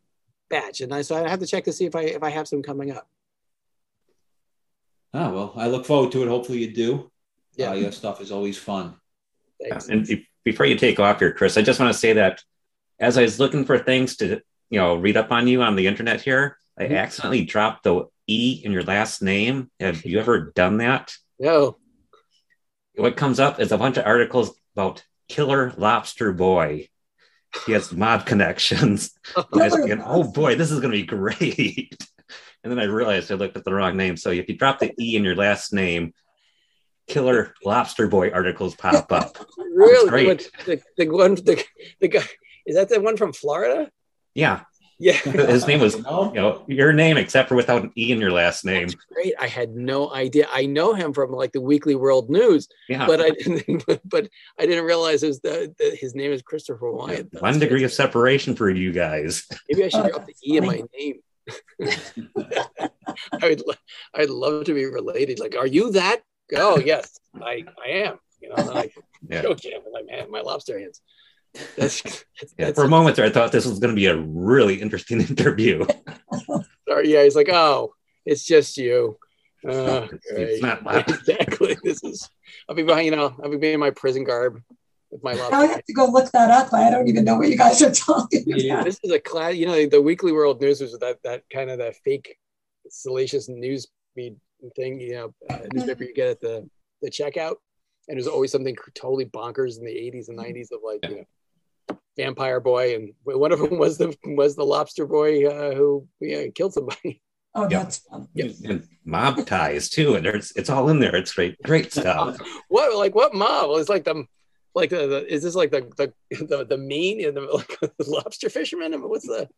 batch, and I so I have to check to see if I if I have some coming up. Ah, well, I look forward to it. Hopefully you do. Yeah. Uh, your stuff is always fun. Thanks. And before you take off here, Chris, I just want to say that as I was looking for things to, you know, read up on you on the internet here, I Mhm. accidentally dropped the E in your last name. Have you ever done that? No. What comes up is a bunch of articles about Killer Lobster Boy. He has mob connections. I was thinking, oh boy, this is going to be great. And then I realized I looked at the wrong name. So if you drop the E in your last name, Killer Lobster Boy articles pop up. Really? great. The, the one the, the guy is that the one from Florida? Yeah, Yeah. his name was, you No? know, your name except for without an E in your last name. Great. I had no idea. I know him from like the Weekly World News, Yeah, but I didn't. But I didn't realize it was the, the, his name is Christopher Wyant. That's one degree of separation for you guys. Maybe I should Oh, drop the E in my name. I would. I'd love to be related. Like, are you that? Oh yes, I I am. You know, and I Yeah. joke him like man, my lobster hands. That's, that's, Yeah, that's for a moment there, I thought this was going to be a really interesting interview. sorry, yeah. He's like, oh, it's just you. Uh, It's- it's not exactly. This is. I'll be behind. You know, I'll be being in my prison garb with my Now I lobster. have to go look that up. I don't even know what you guys are talking Yeah. about. This is a class. You know, the Weekly World News was that that kind of that fake, salacious news feed thing. You know, uh, newspaper you get at the the checkout, and there's always something totally bonkers in the 80s and 90s of like you know, vampire boy, and one of them was the was the lobster boy uh, who yeah, killed somebody. Oh, Yeah. that's fun. And mob ties too. And there's it's all in there. It's great, great stuff. What like what mob? Well, it's like the like the, the is this like the the the, the mean and the, like, the lobster fisherman? I mean, what's the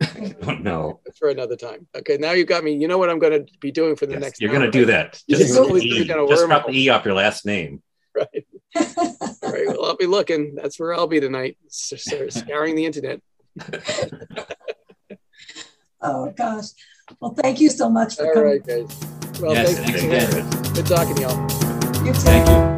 I don't know. for another time? Okay, now you've got me. You know what I'm going to be doing for the Yes, next. you're going to do that. You Just, just always the do e. just drop the E off your last name. Right. All right. Well, I'll be looking. That's where I'll be tonight, s- s- scouring the internet. oh gosh. Well, thank you so much for All coming. right, guys. Well, Yes, again. again. Good talking to y'all. You too. Thank you.